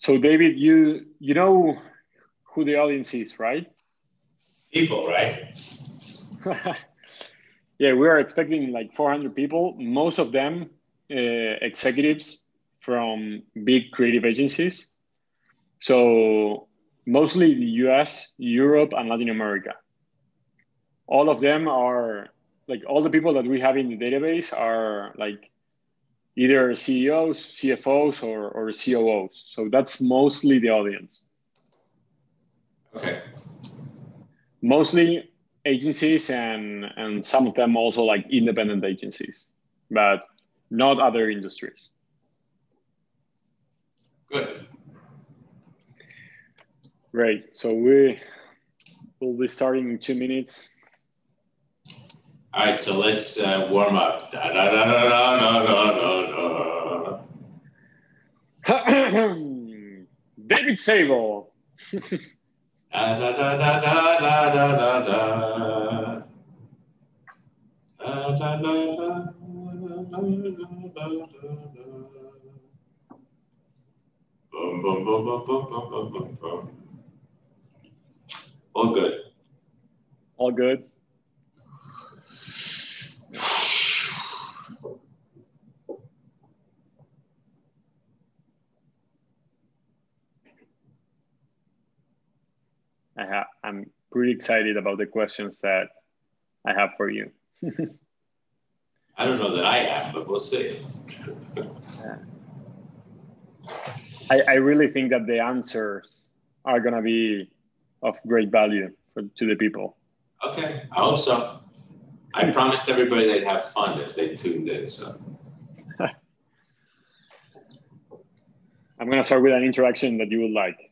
So David, you you know who the audience is, right? People, right? yeah, we are expecting like 400 people. Most of them uh, executives from big creative agencies. So mostly the US, Europe, and Latin America. All of them are like all the people that we have in the database are like either CEOs, CFOs, or, or COOs. So that's mostly the audience. Okay. Mostly agencies and and some of them also like independent agencies, but not other industries. Good. Great. So we will be starting in two minutes. All right, so let's uh, warm up. Da, da, da, da, da, da, da, da. David Sable. da, da, da, da, da, da, da, da. Da, da, da, da, Boom, boom, boom, boom, boom, boom, boom, boom, boom. All good. All good. I have, I'm pretty excited about the questions that I have for you. I don't know that I am, but we'll see. yeah. I, I really think that the answers are going to be of great value for, to the people. Okay, I hope so. I promised everybody they'd have fun if they tuned in. So I'm going to start with an interaction that you would like.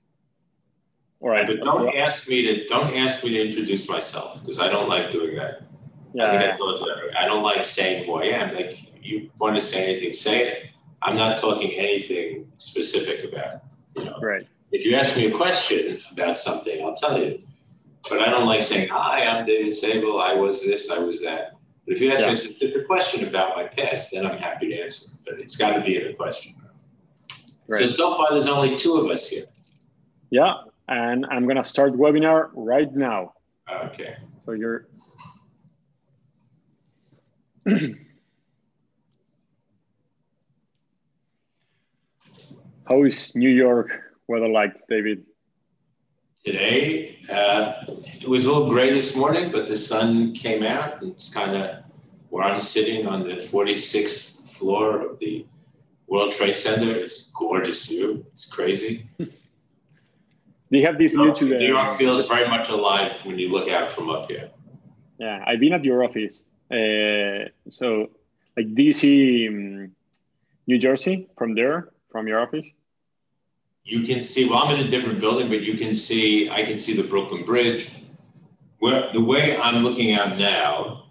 All right, but don't ask me to don't ask me to introduce myself because I don't like doing that. Yeah, I think I told you that. I don't like saying who I am. Like you want to say anything, say it. I'm not talking anything specific about. It, you know. Right. If you ask me a question about something, I'll tell you. But I don't like saying, "Hi, I'm David Sable. I was this. I was that." But if you ask yeah. me a specific question about my past, then I'm happy to answer. But it's got to be in a question. Right. So so far, there's only two of us here. Yeah, and I'm gonna start webinar right now. Okay. So you're. How is New York weather like, David? Today, uh, it was a little gray this morning, but the sun came out. And it's kind of where I'm sitting on the 46th floor of the World Trade Center. It's gorgeous view. It's crazy. They have this view to. New York feels very much alive when you look out from up here. Yeah, I've been at your office. Uh, so, like, do you see um, New Jersey from there, from your office? You can see. Well, I'm in a different building, but you can see. I can see the Brooklyn Bridge. Where the way I'm looking out now,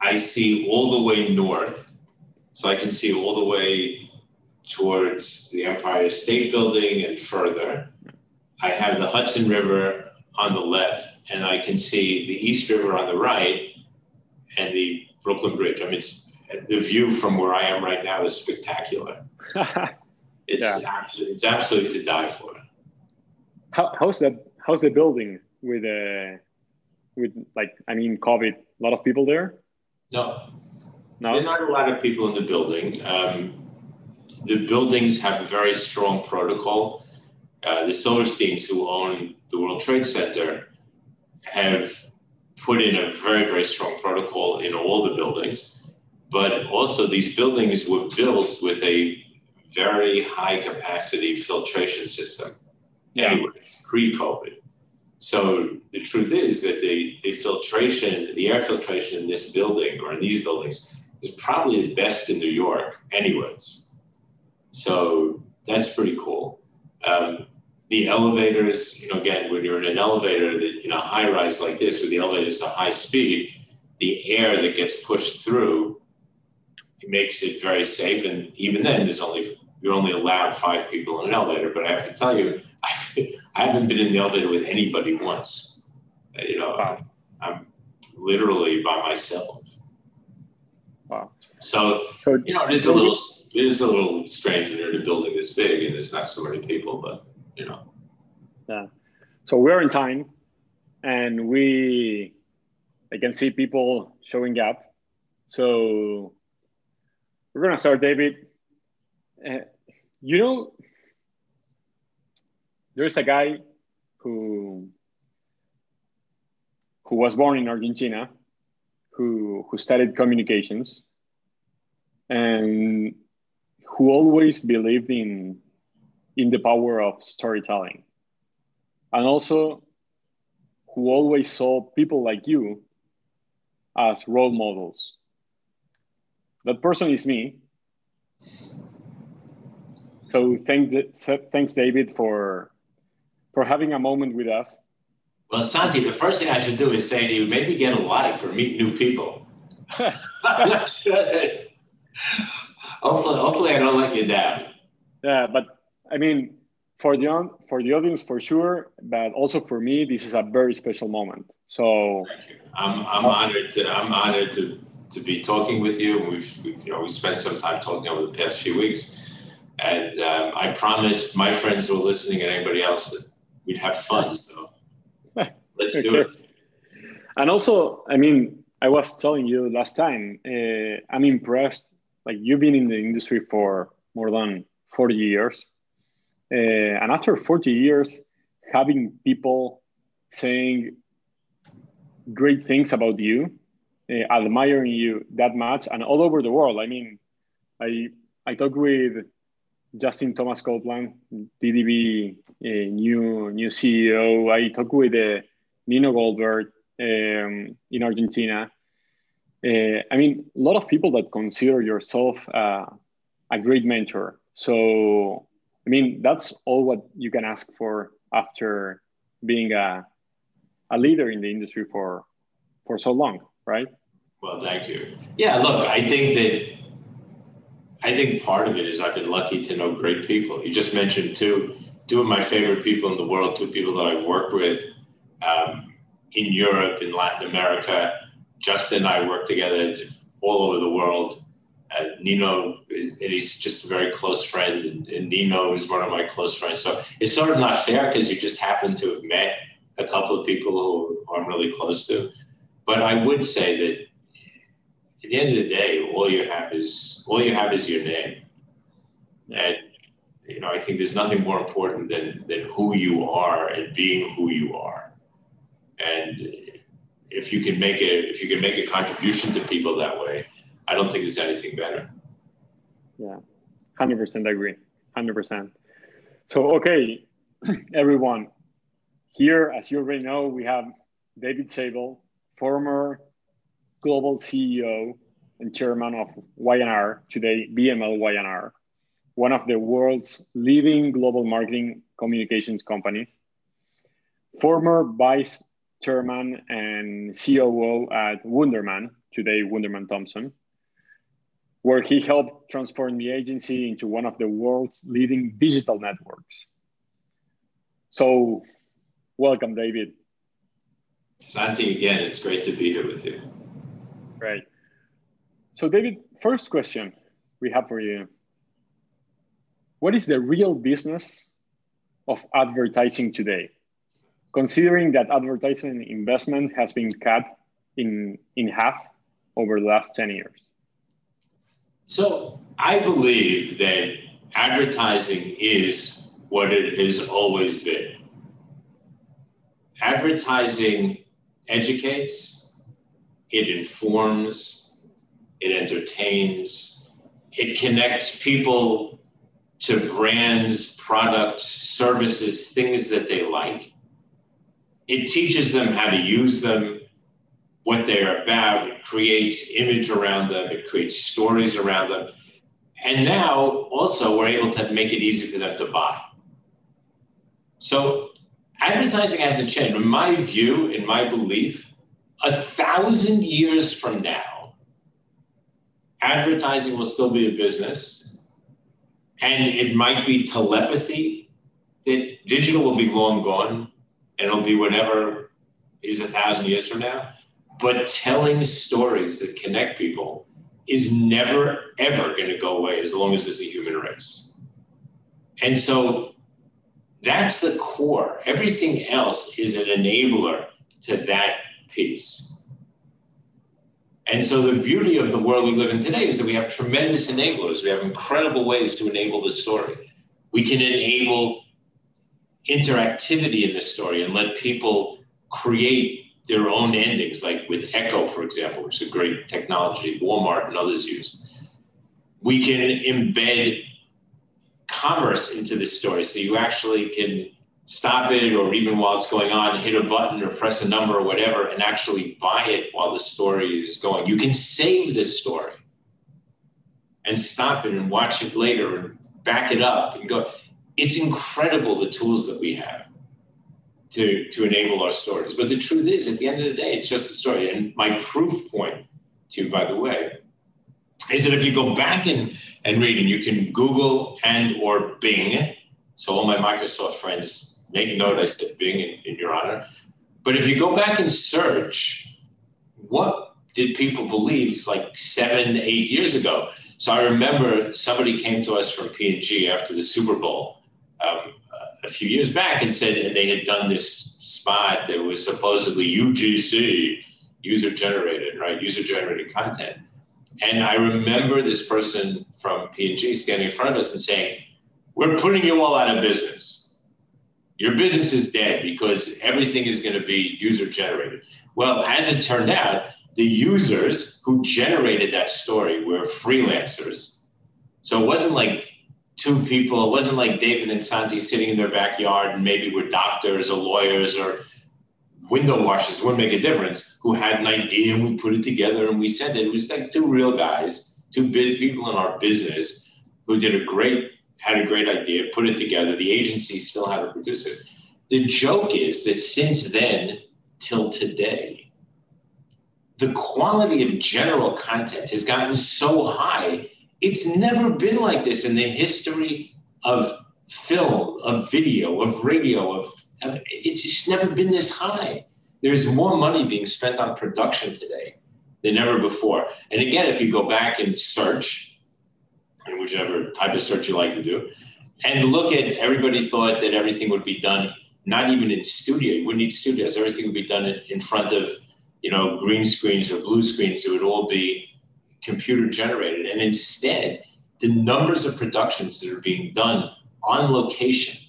I see all the way north, so I can see all the way towards the Empire State Building and further I have the Hudson River on the left, and I can see the East River on the right and the Brooklyn Bridge. I mean, the view from where I am right now is spectacular. it's, yeah. absolutely, it's absolutely to die for. How, how's that? How's the building with uh, with like I mean COVID? A lot of people there. No, no, there are not a lot of people in the building. Um, the buildings have a very strong protocol uh, the Silversteins, who own the World Trade Center, have put in a very, very strong protocol in all the buildings. But also, these buildings were built with a very high capacity filtration system, yeah. anyways, pre COVID. So the truth is that the, the filtration, the air filtration in this building or in these buildings is probably the best in New York, anyways. So that's pretty cool. Um, the elevators, you know, again, when you're in an elevator that, you know, high rise like this, where the elevator is a high speed, the air that gets pushed through it makes it very safe. And even then, there's only you're only allowed five people in an elevator. But I have to tell you, I've, I haven't been in the elevator with anybody once. You know. I'm literally by myself. So, you know, it is a little it is a little strange when you're in a building this big and there's not so many people, but you know. Yeah. So we're in time, and we I can see people showing up. So we're gonna start, David. Uh, you know, there's a guy who who was born in Argentina, who who studied communications, and who always believed in in the power of storytelling, and also who always saw people like you as role models. That person is me. So thanks, thanks, David, for for having a moment with us. Well, Santi, the first thing I should do is say to you, maybe get a life or meet new people. hopefully, hopefully, I don't let you down. Yeah, but I mean, for the for the audience for sure, but also for me, this is a very special moment. So I'm I'm honored to I'm honored to to be talking with you. We've, we've you know we spent some time talking over the past few weeks, and um, I promised my friends who are listening and anybody else that we'd have fun. So let's do it. And also, I mean, I was telling you last time, uh, I'm impressed. Like you've been in the industry for more than 40 years uh, and after 40 years, having people saying great things about you, uh, admiring you that much, and all over the world. I mean, I I talked with Justin Thomas Copeland, DDB uh, new new CEO. I talked with Nino Goldberg um, in Argentina. Uh, I mean, a lot of people that consider yourself uh, a great mentor. So I mean, that's all what you can ask for after being a, a leader in the industry for for so long, right? Well, thank you. Yeah, look, I think that I think part of it is I've been lucky to know great people. You just mentioned two two of my favorite people in the world, two people that I've worked with um, in Europe, in Latin America. Justin and I work together all over the world. Uh, Nino, and he's just a very close friend, and, and, Nino is one of my close friends. So it's sort of not fair because you just happen to have met a couple of people who I'm really close to. But I would say that at the end of the day, all you have is all you have is your name, and you know I think there's nothing more important than than who you are and being who you are, and if you can make a if you can make a contribution to people that way I don't think there's anything better. Yeah, 100% agree. 100%. So, okay, everyone, here, as you already know, we have David Sable, former global CEO and chairman of Y&R, today VML Y&R, one of the world's leading global marketing communications companies, former vice chairman and COO at Wunderman, today Wunderman Thompson, where he helped transform the agency into one of the world's leading digital networks. So, welcome, David. Santi, again, it's great to be here with you. Great. So, David, first question we have for you What is the real business of advertising today? Considering that advertising investment has been cut in, in half over the last 10 years. So I believe that advertising is what it has always been. Advertising educates, it informs, it entertains, it connects people to brands, products, services, things that they like. It teaches them how to use them what they're about. It creates image around them. It creates stories around them. And now also we're able to make it easy for them to buy. So advertising hasn't changed. In my view, in my belief, a thousand years from now, advertising will still be a business. And it might be telepathy that digital will be long gone and it'll be whatever is a thousand years from now but telling stories that connect people is never, ever going to go away as long as there's a human race. And so that's the core. Everything else is an enabler to that piece. And so the beauty of the world we live in today is that we have tremendous enablers. We have incredible ways to enable the story. We can enable interactivity in the story and let people create their own endings, like with Eko, for example, which is a great technology Walmart and others use. We can embed commerce into the story so you actually can stop it or even while it's going on, hit a button or press a number or whatever and actually buy it while the story is going. You can save this story and stop it and watch it later and back it up and go. It's incredible the tools that we have to, to enable our stories. But the truth is, at the end of the day, it's just a story. And my proof point to you, by the way, is that if you go back and, and read, and you can Google and or Bing, so all my Microsoft friends make note I said Bing in, in your honor. But if you go back and search, what did people believe like seven, eight years ago? So I remember somebody came to us from P&G after the Super Bowl um, a few years back and said and they had done this spot that was supposedly UGC, user generated, right? User generated content. And I remember this person from P&G standing in front of us and saying, "We're putting you all out of business." your business is dead because everything is going to be user generated. Well, as it turned out, the users who generated that story were freelancers. So it wasn't like two people, it wasn't like David and Santi sitting in their backyard and maybe were doctors or lawyers or window washers, it wouldn't make a difference, who had an idea and we put it together and we sent it. It was like two real guys, two busy people in our business who did a great had a great idea, put it together. The agency still had to produce it. The joke is that since then till today, the quality of general content has gotten so high. It's never been like this in the history of film, of video, of radio, of, of it's just never been this high. There's more money being spent on production today than ever before. And again, if you go back and search, in whichever type of search you like to do, and look at everybody thought that everything would be done not even in studio. You wouldn't need studios. Everything would be done in front of, you know, green screens or blue screens. It would all be computer generated. And instead, the numbers of productions that are being done on location,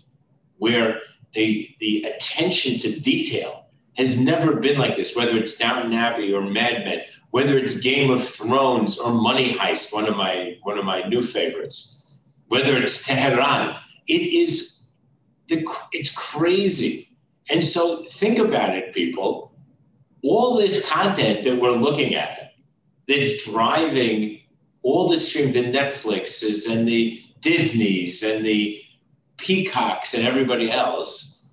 where the the attention to detail has never been like this, whether it's Downton Abbey or Mad Men, whether it's Game of Thrones or Money Heist, one of my one of my new favorites, whether it's Tehran, it is the it's crazy. And so think about it, people. All this content that we're looking at that's driving all the stream, the Netflixes and the Disneys and the Peacocks and everybody else.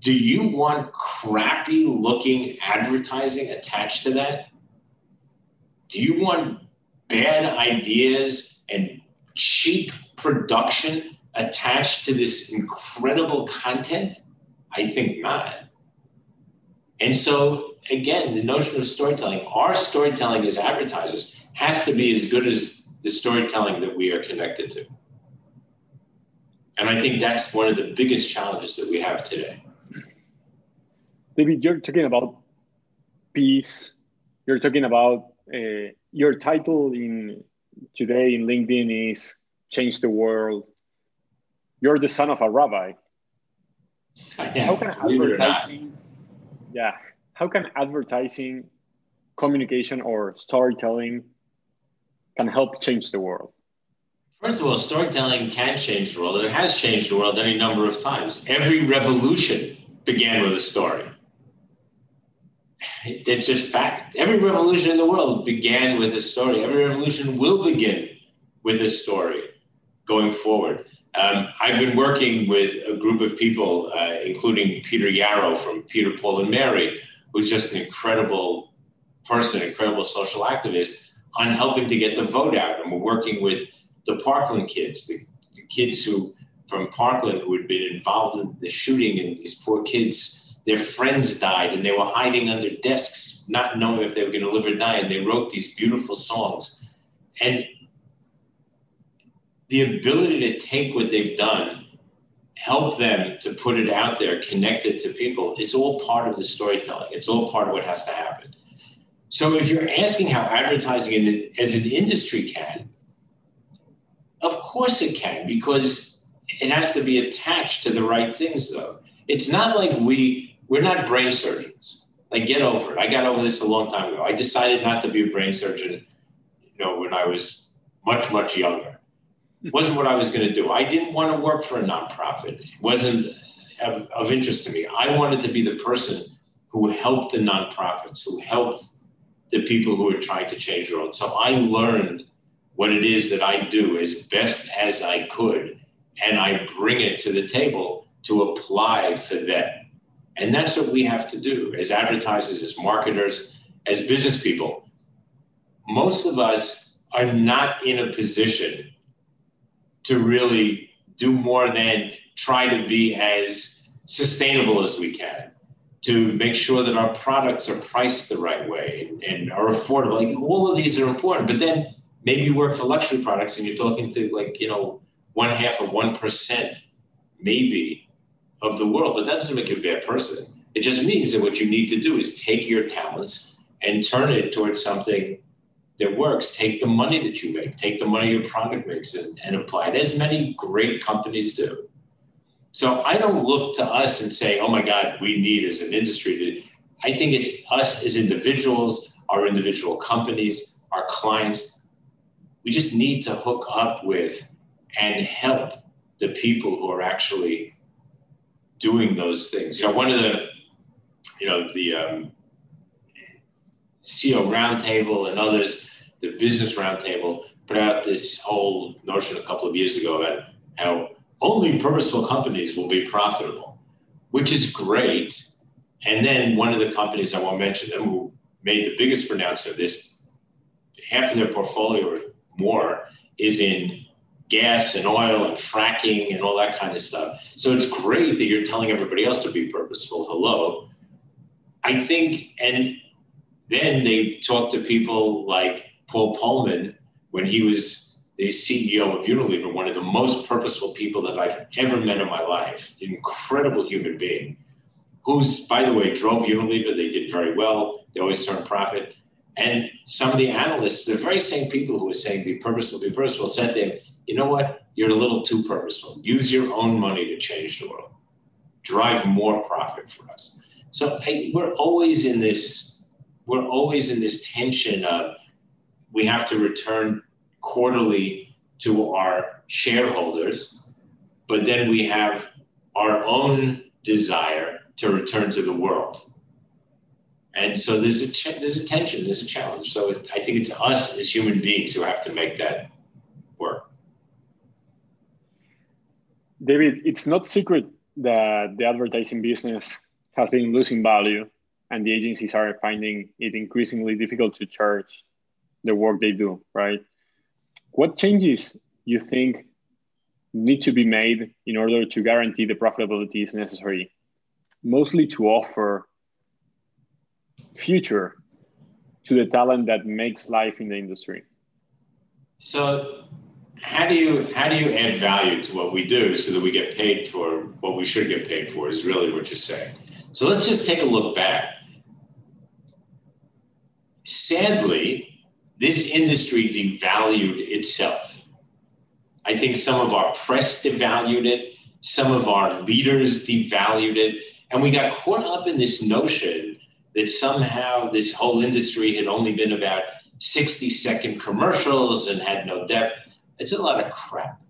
Do you want crappy looking advertising attached to that? Do you want bad ideas and cheap production attached to this incredible content? I think not. And so, again, the notion of storytelling, our storytelling as advertisers has to be as good as the storytelling that we are connected to. And I think that's one of the biggest challenges that we have today. David, you're talking about peace, you're talking about uh, your title in today in LinkedIn is "Change the World." You're the son of a rabbi. how can advertising? Yeah, how can advertising, communication, or storytelling can help change the world? First of all, storytelling can change the world, and it has changed the world any number of times. Every revolution began with a story. It's just fact. Every revolution in the world began with a story. Every revolution will begin with a story going forward. Um, I've been working with a group of people, uh, including Peter Yarrow from Peter, Paul, and Mary, who's just an incredible person, incredible social activist, on helping to get the vote out. And we're working with the Parkland kids, the, the kids who from Parkland who had been involved in the shooting, and these poor kids their friends died and they were hiding under desks, not knowing if they were going to live or die. And they wrote these beautiful songs And the ability to take what they've done, help them to put it out there, connect it to people, it's all part of the storytelling. It's all part of what has to happen. So if you're asking how advertising as an industry can, of course it can, because it has to be attached to the right things though. It's not like we we're not brain surgeons. Like get over it. I got over this a long time ago. I decided not to be a brain surgeon, you know, when I was much, much younger. Wasn't what I was going to do. I didn't want to work for a nonprofit. It wasn't of, of interest to me. I wanted to be the person who helped the nonprofits, who helped the people who are trying to change the world. So I learned what it is that I do as best as I could, and I bring it to the table to apply for them. And that's what we have to do as advertisers, as marketers, as business people. Most of us are not in a position to really do more than try to be as sustainable as we can to make sure that our products are priced the right way and, and, are affordable. Like all of these are important, but then maybe you work for luxury products and you're talking to like, you know, one half of 1% maybe of the world, but that doesn't make you a bad person. It just means that what you need to do is take your talents and turn it towards something that works. Take the money that you make, take the money your product makes and, and apply it, as many great companies do. So I don't look to us and say, oh my God, we need as an industry to, I think it's us as individuals, our individual companies, our clients. We just need to hook up with and help the people who are actually doing those things. You know, one of the, you know, the um, CEO Roundtable and others, the Business Roundtable, put out this whole notion a couple of years ago about how only purposeful companies will be profitable, which is great. And then one of the companies, I won't mention them, who made the biggest pronouncement of this, half of their portfolio or more is in gas and oil and fracking and all that kind of stuff. So it's great that you're telling everybody else to be purposeful. Hello. I think, and then they talked to people like Paul Polman when he was the CEO of Unilever, one of the most purposeful people that I've ever met in my life, incredible human being, who's, by the way, drove Unilever. They did very well. They always turned profit. And some of the analysts, the very same people who were saying be purposeful, be purposeful, said to him, you know what? You're a little too purposeful. Use your own money to change the world. Drive more profit for us. So hey, we're always in this, we're always in this tension of we have to return quarterly to our shareholders, but then we have our own desire to return to the world. And so there's a ch- there's a tension, there's a challenge. So it, I think it's us as human beings who have to make that work. David, it's not secret that the advertising business has been losing value and the agencies are finding it increasingly difficult to charge the work they do, right? What changes you think need to be made in order to guarantee the profitability is necessary, mostly to offer future to the talent that makes life in the industry? So how do you how do you add value to what we do so that we get paid for what we should get paid for is really what you're saying. So let's just take a look back. Sadly, this industry devalued itself. I think some of our press devalued it, some of our leaders devalued it, and we got caught up in this notion that somehow this whole industry had only been about 60 second commercials and had no depth. It's a lot of crap.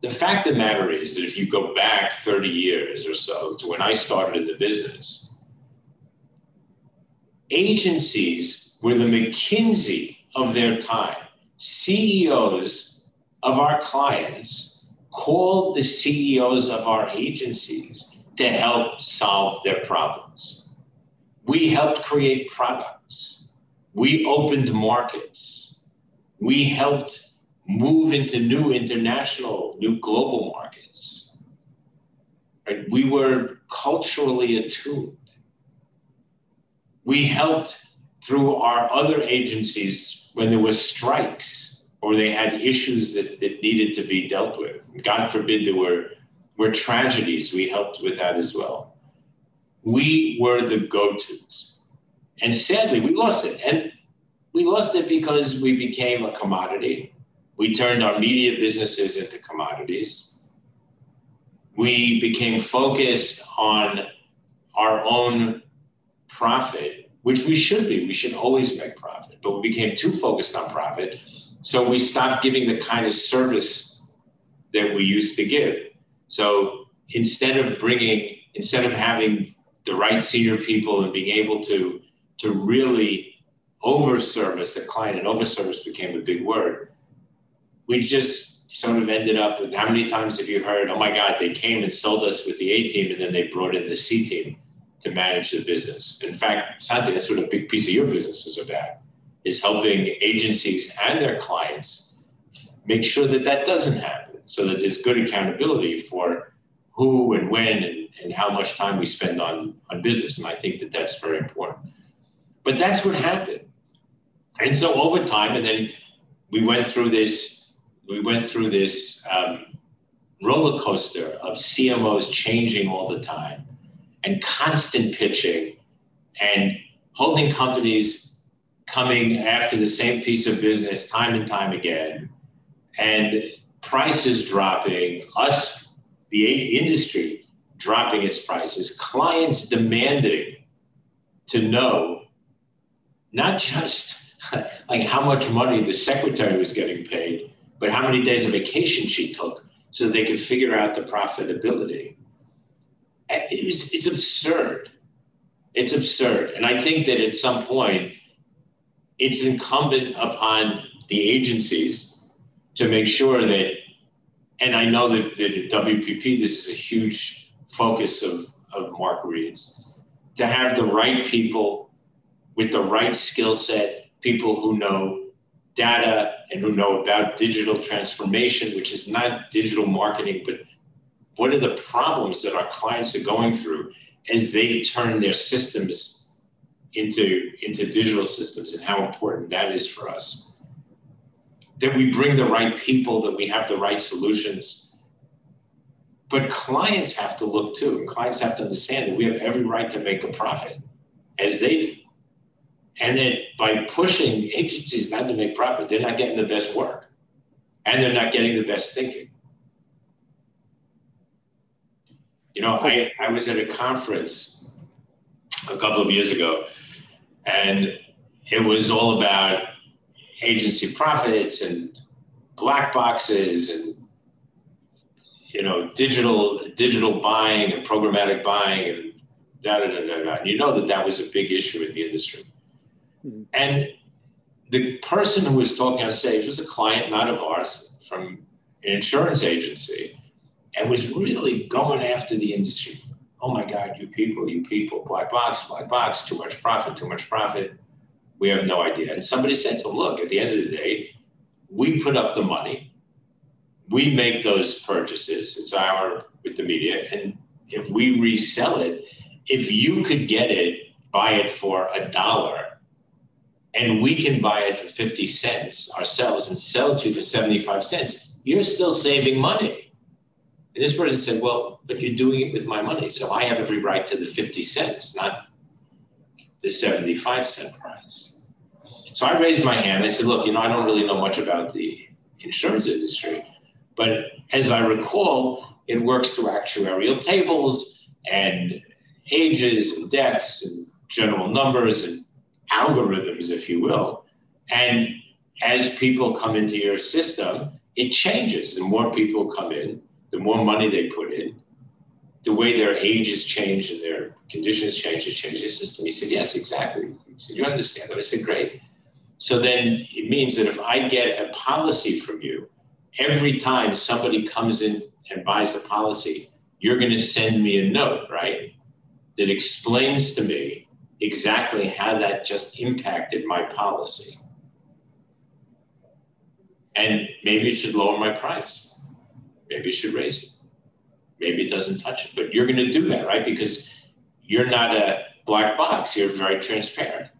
The fact of the matter is that if you go back 30 years or so to when I started in the business, agencies were the McKinsey of their time. CEOs of our clients called the CEOs of our agencies to help solve their problems. We helped create products. We opened markets. We helped move into new international, new global markets. We were culturally attuned. We helped through our other agencies when there were strikes or they had issues that, that needed to be dealt with. God forbid there were, were tragedies, we helped with that as well. We were the go tos. And sadly, we lost it. And we lost it because we became a commodity. We turned our media businesses into commodities. We became focused on our own profit, which we should be. We should always make profit, but we became too focused on profit so we stopped giving the kind of service that we used to give. So instead of bringing, instead of having the right senior people and being able to to really over service the client, and over service became a big word. We just sort of ended up with how many times have you heard, oh my God, they came and sold us with the A team and then they brought in the C team to manage the business. In fact, Santi, that's what a big piece of your business is about is helping agencies and their clients make sure that that doesn't happen so that there's good accountability for who and when and, and how much time we spend on, on business. And I think that that's very important. But that's what happened. And so over time, and then we went through this, we went through this um, roller coaster of CMOs changing all the time and constant pitching and holding companies coming after the same piece of business time and time again, and prices dropping, us, the industry dropping its prices, clients demanding to know not just like how much money the secretary was getting paid, but how many days of vacation she took so they could figure out the profitability. It's absurd. It's absurd. And I think that at some point, it's incumbent upon the agencies to make sure that, and I know that, that at WPP, this is a huge focus of, of Mark Read's, to have the right people with the right skill set, people who know data and who know about digital transformation, which is not digital marketing, but what are the problems that our clients are going through as they turn their systems into, into digital systems and how important that is for us. That we bring the right people, that we have the right solutions. But clients have to look too, clients have to understand that we have every right to make a profit, as they do. And that by pushing agencies not to make profit, they're not getting the best work and they're not getting the best thinking. You know, I, I was at a conference a couple of years ago and it was all about agency profits and black boxes and you know digital digital buying and programmatic buying and da da da da. da. And you know that that was a big issue in the industry. Mm-hmm. And the person who was talking on stage was a client, not of ours, from an insurance agency, and was really going after the industry oh my God, you people, you people, black box, black box, too much profit, too much profit. We have no idea. And somebody said to him, look, at the end of the day, we put up the money, we make those purchases. It's our with the media. And if we resell it, if you could get it, buy it for a dollar, and we can buy it for 50 cents ourselves and sell it to you for 75 cents, you're still saving money. And this person said, Well, but you're doing it with my money. So I have every right to the 50 cents, not the 75 cent price. So I raised my hand. I said, Look, you know, I don't really know much about the insurance industry, but as I recall, it works through actuarial tables and ages and deaths and general numbers and algorithms, if you will. And as people come into your system, it changes. The more people come in, the more money they put in, the way their ages change and their conditions change, it changes the system. He said, Yes, exactly. He said, You understand that? I said, Great. So then it means that if I get a policy from you, every time somebody comes in and buys a policy, you're going to send me a note, right? That explains to me exactly how that just impacted my policy. And maybe it should lower my price maybe you should raise it. Maybe it doesn't touch it, but you're going to do that, right? Because you're not a black box. You're very transparent.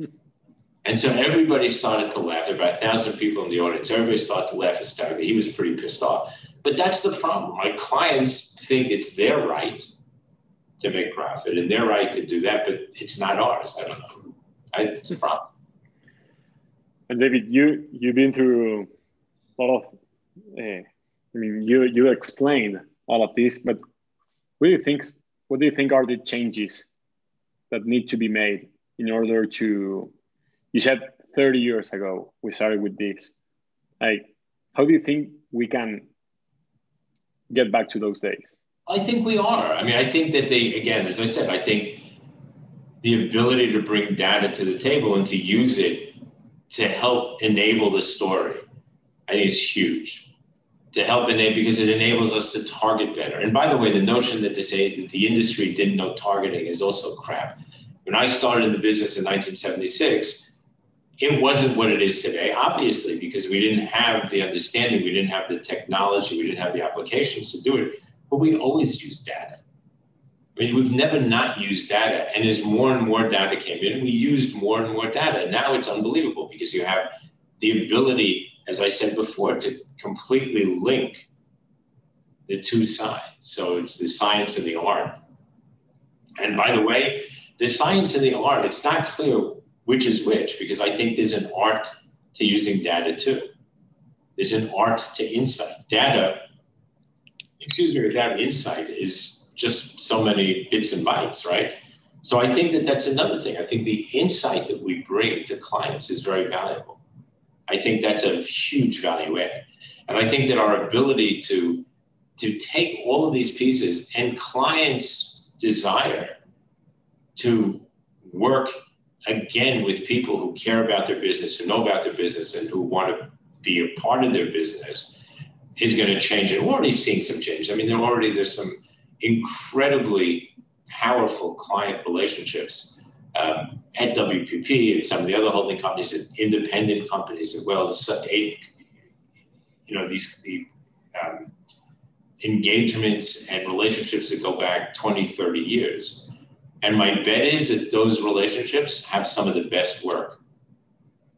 And so everybody started to laugh. There About a thousand people in the audience. Everybody started to laugh hysterically. He was pretty pissed off. But that's the problem. My clients think it's their right to make profit and their right to do that, but it's not ours. I don't know. I, it's a problem. And David, you you've been through a lot of. Uh, I mean, you you explained all of this, but what do you think? What do you think are the changes that need to be made in order to? You said 30 years ago we started with this. Like, how do you think we can get back to those days? I think we are. I mean, I think that they, again, as I said, I think the ability to bring data to the table and to use it to help enable the story, I think is huge. To help enable, because it enables us to target better. And by the way, the notion that they say that the industry didn't know targeting is also crap. When I started in the business in 1976, it wasn't what it is today, obviously, because we didn't have the understanding, we didn't have the technology, we didn't have the applications to do it. But we always use data. I mean, we've never not used data. And as more and more data came in, we used more and more data. Now it's unbelievable because you have the ability, as I said before, to completely link the two sides. So it's the science and the art. And by the way, the science and the art, it's not clear which is which because I think there's an art to using data too. There's an art to insight. Data, excuse me, without insight is just so many bits and bytes, right? So I think that that's another thing. I think the insight that we bring to clients is very valuable. I think that's a huge value add. And I think that our ability to to take all of these pieces and clients desire to work again with people who care about their business, who know about their business, and who want to be a part of their business is going to change. And we're already seeing some change. I mean, there already there's some incredibly powerful client relationships um, at WPP and some of the other holding companies and independent companies as well. Eight, you know, these the um, engagements and relationships that go back 20, 30 years and my bet is that those relationships have some of the best work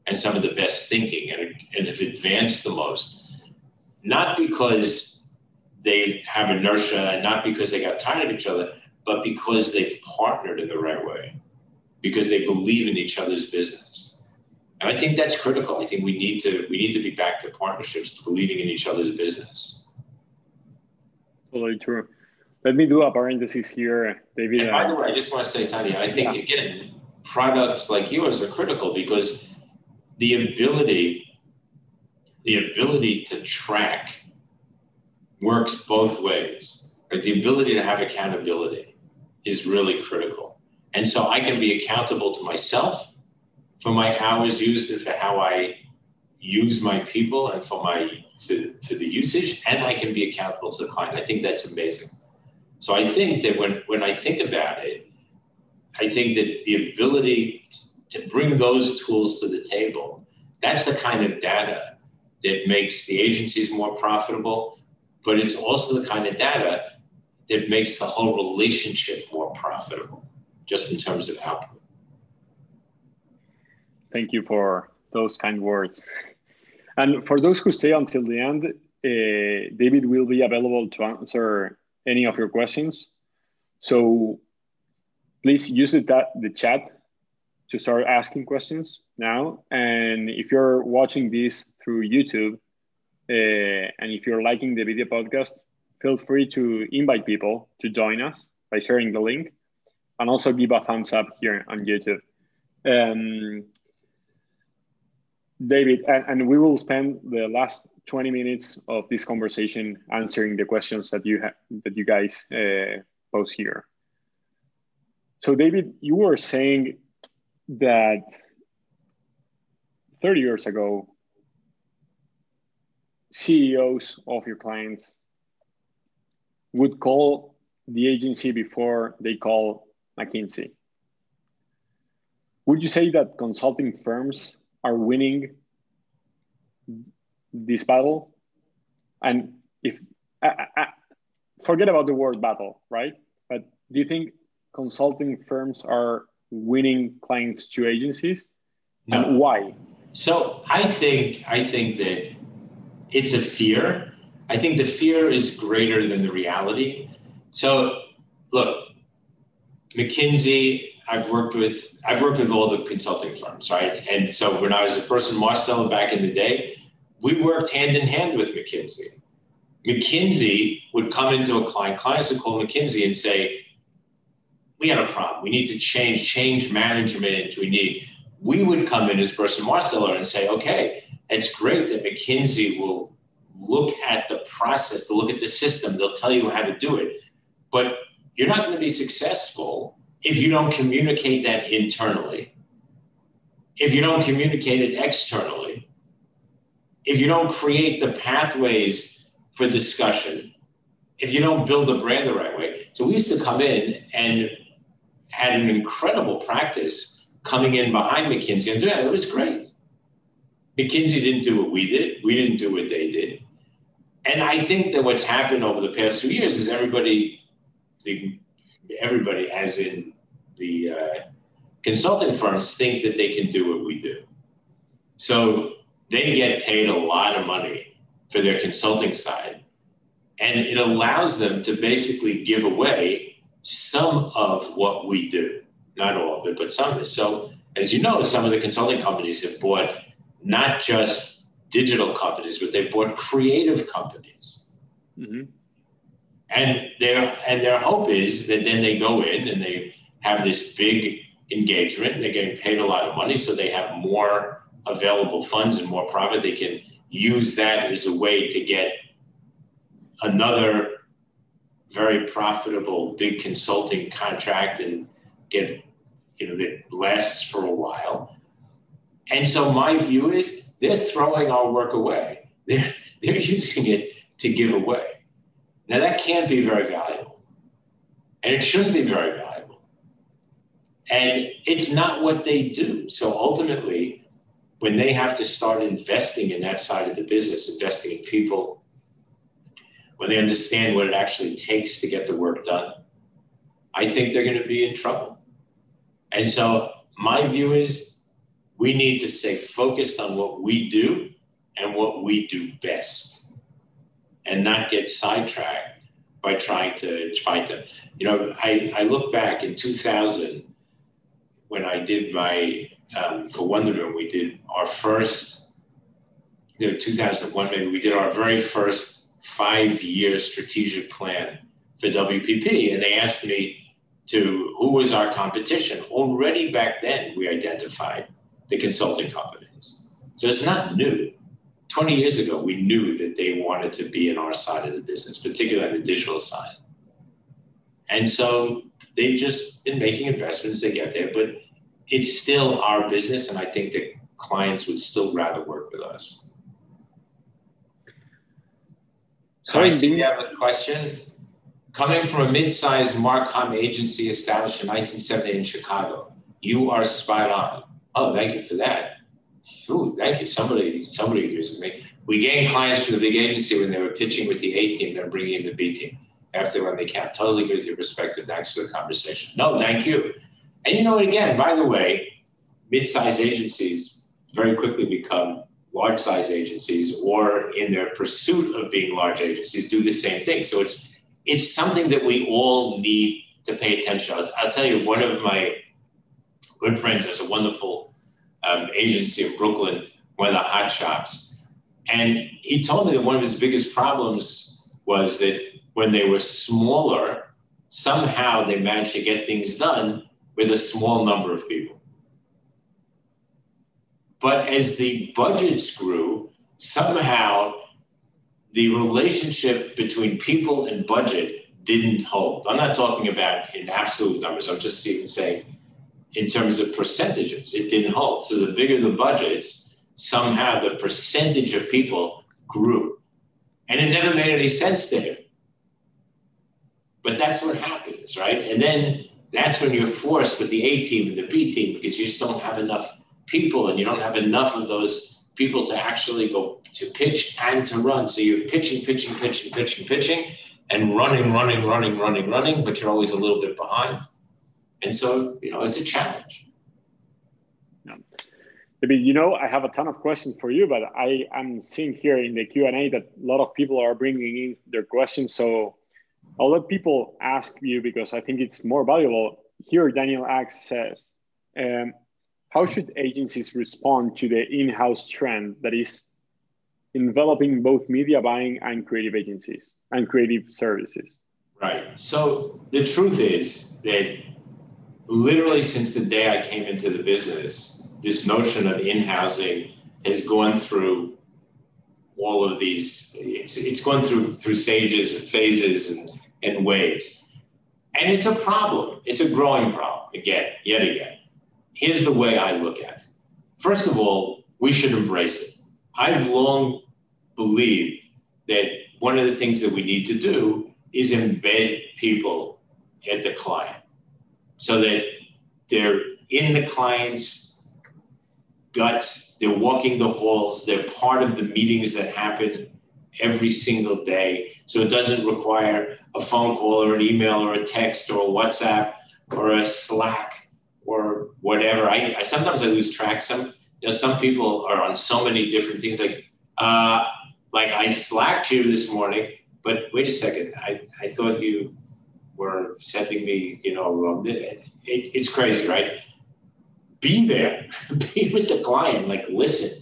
and some of the best thinking and, and have advanced the most. Not because they have inertia and not because they got tired of each other, but because they've partnered in the right way, because they believe in each other's business. And I think that's critical. I think we need to we need to be back to partnerships, believing in each other's business. Totally true. Let me do a parenthesis here, David. And by the way, I just want to say Santi, I think, yeah. again, products like yours are critical because the ability, the ability to track works both ways. Right? The ability to have accountability is really critical. And so I can be accountable to myself for my hours used and for how I use my people and for my for, for the usage, and I can be accountable to the client. I think that's amazing. So I think that when, when I think about it, I think that the ability to bring those tools to the table, that's the kind of data that makes the agencies more profitable, but it's also the kind of data that makes the whole relationship more profitable, just in terms of output. Thank you for those kind words. And for those who stay until the end, uh, David will be available to answer any of your questions. So please use the, the chat to start asking questions now. And if you're watching this through YouTube, uh, and if you're liking the video podcast, feel free to invite people to join us by sharing the link and also give a thumbs up here on YouTube. Um, David, and, and, we will spend the last 20 minutes of this conversation answering the questions that you that you guys uh, here. So, David, you were saying that 30 years ago, CEOs of your clients would call the agency before they call McKinsey. Would you say that consulting firms are winning this battle? And if I, I, forget about the word battle, right? But do you think consulting firms are winning clients to agencies? No. And why? So I think I think that it's a fear. I think the fear is greater than the reality. So look, McKinsey, I've worked with I've worked with all the consulting firms, right? And so when I was at Burson-Marsteller back in the day, we worked hand in hand with McKinsey. McKinsey would come into a client, clients would call McKinsey and say, We have a problem. We need to change, change management. We need we would come in as Burson-Marsteller and say, okay, it's great that McKinsey will look at the process, they'll look at the system, they'll tell you how to do it. But you're not going to be successful if you don't communicate that internally, if you don't communicate it externally, if you don't create the pathways for discussion, if you don't build the brand the right way. So we used to come in and had an incredible practice coming in behind McKinsey and doing that. It was great. McKinsey didn't do what we did. We didn't do what they did. And I think that what's happened over the past few years is everybody, the, everybody, as in the uh, consulting firms, think that they can do what we do. So they get paid a lot of money for their consulting side. And it allows them to basically give away some of what we do not all of it, but some of it. So, as you know, some of the consulting companies have bought not just digital companies, but they've bought creative companies. Mm-hmm. And their and their hope is that then they go in and they have this big engagement. They're getting paid a lot of money, so they have more available funds and more profit. They can use that as a way to get another very profitable big consulting contract and get you know, that lasts for a while. And so my view is they're throwing our work away. They're, they're using it to give away. Now that can't be very valuable. And it shouldn't be very valuable. And it's not what they do. So ultimately, when they have to start investing in that side of the business, investing in people, when they understand what it actually takes to get the work done, I think they're going to be in trouble. And so my view is we need to stay focused on what we do and what we do best and not get sidetracked by trying to fight them. You know, I, I look back in 2000 when I did my, um, for Wunderman, we did our first, you know, 2001 maybe, we did our very first five year strategic plan for WPP. And they asked me, to who was our competition. Already back then, we identified the consulting companies. So it's not new. 20 years ago, we knew that they wanted to be in our side of the business, particularly on the digital side. And so they've just been making investments to get there, but it's still our business. And I think that clients would still rather work with us. So I see you have a question. Coming from a mid-sized Marcom agency established in 1978 in Chicago, you are spot on. Oh, thank you for that. Ooh, thank you. Somebody, somebody with me. We gained clients from the big agency when they were pitching with the A team, they're bringing in the B team after when they can't. Totally agree with your perspective. Thanks for the conversation. No, thank you. And you know? Again, by the way, mid-sized agencies very quickly become large-size agencies, or in their pursuit of being large agencies, do the same thing. So it's it's something that we all need to pay attention. I'll, I'll tell you, one of my good friends has a wonderful um, agency in Brooklyn, one of the hot shops. And he told me that one of his biggest problems was that when they were smaller, somehow they managed to get things done with a small number of people. But as the budgets grew, somehow the relationship between people and budget didn't hold. I'm not talking about in absolute numbers. I'm just even saying in terms of percentages, it didn't hold. So the bigger the budgets, somehow the percentage of people grew. And it never made any sense to him. But that's what happens, right? And then that's when you're forced with the A team and the B team because you just don't have enough people and you don't have enough of those people to actually go to pitch and to run. So you're pitching, pitching, pitching, pitching, pitching, and running, running, running, running, running, but you're always a little bit behind. And so, you know, it's a challenge. Yeah. David, you know, I have a ton of questions for you, but I am seeing here in the Q and A that a lot of people are bringing in their questions. So I'll let people ask you because I think it's more valuable. Here, Daniel Axe says, um, how should agencies respond to the in-house trend that is enveloping both media buying and creative agencies and creative services? Right. So the truth is that literally since the day I came into the business, this notion of in-housing has gone through all of these it's, it's gone through through stages and phases and, and waves. And it's a problem. It's a growing problem again yet again. Here's the way i look at it. First of all we should embrace it. I've long believed that one of the things that we need to do is embed people at the client so that they're in the client's guts, they're walking the halls, they're part of the meetings that happen every single day. So it doesn't require a phone call or an email or a text or a WhatsApp or a Slack or whatever. I, I sometimes I lose track. Some you know some people are on so many different things. Like uh, like I slacked you this morning, but wait a second. I, I thought you were sending me, you know, um, it, it, it's crazy, right? Be there, be with the client, like listen.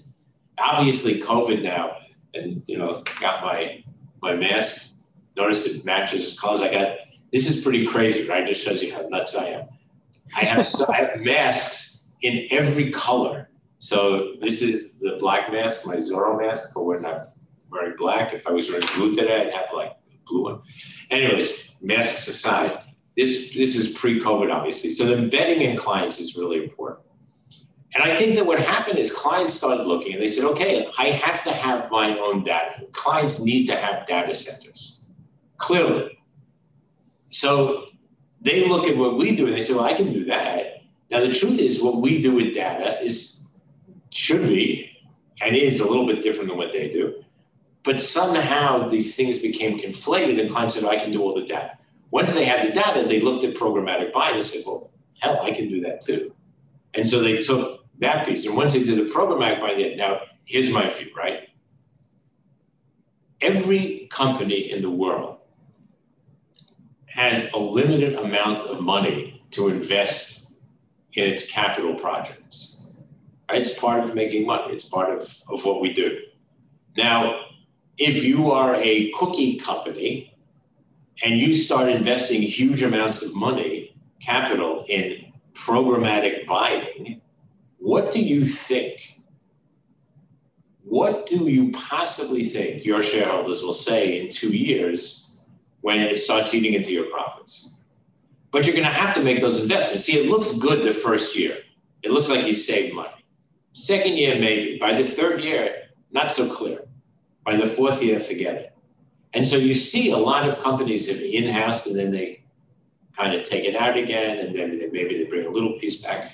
Obviously, COVID now, and you know, got my my mask. Notice it matches as colors. I got this is pretty crazy, right? Just shows you how nuts I am. I have, I have masks in every color. So this is the black mask, my Zorro mask for when I'm wearing black. If I was wearing blue today, I'd have like blue one. Anyways, masks aside, this this is pre-COVID, obviously. So the vetting in clients is really important. And I think that what happened is clients started looking and they said, okay, I have to have my own data. Clients need to have data centers, clearly. So they look at what we do and they say, well, I can do that. Now the truth is what we do with data is should be and is a little bit different than what they do. But somehow these things became conflated, and clients said, oh, I can do all the data. Once they had the data, they looked at programmatic buying and said, well, hell, I can do that too. And so they took that piece. And once they did the programmatic buying, now here's my view, right? Every company in the world has a limited amount of money to invest in its capital projects. It's part of making money. It's part of, of what we do. Now, if you are a cookie company and you start investing huge amounts of money, capital in programmatic buying, what do you think? What do you possibly think your shareholders will say in two years when it starts eating into your profits? But you're going to have to make those investments. See, it looks good the first year. It looks like you saved money. Second year, maybe. By the third year, not so clear. By the fourth year, forget it. And so you see a lot of companies have in-house and then they kind of take it out again and then maybe they bring a little piece back.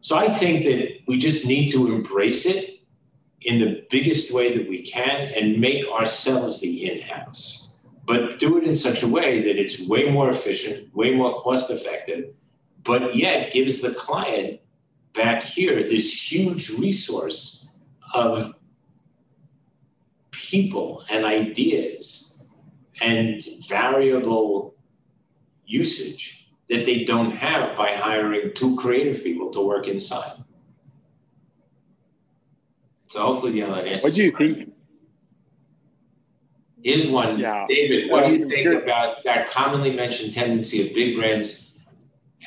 So I think that we just need to embrace it in the biggest way that we can and make ourselves the in-house. But do it in such a way that it's way more efficient, way more cost effective, but yet gives the client back here this huge resource of people and ideas and variable usage that they don't have by hiring two creative people to work inside. So hopefully, the other answer. What do you think? Here's one, yeah. David. What do you think about that commonly mentioned tendency of big brands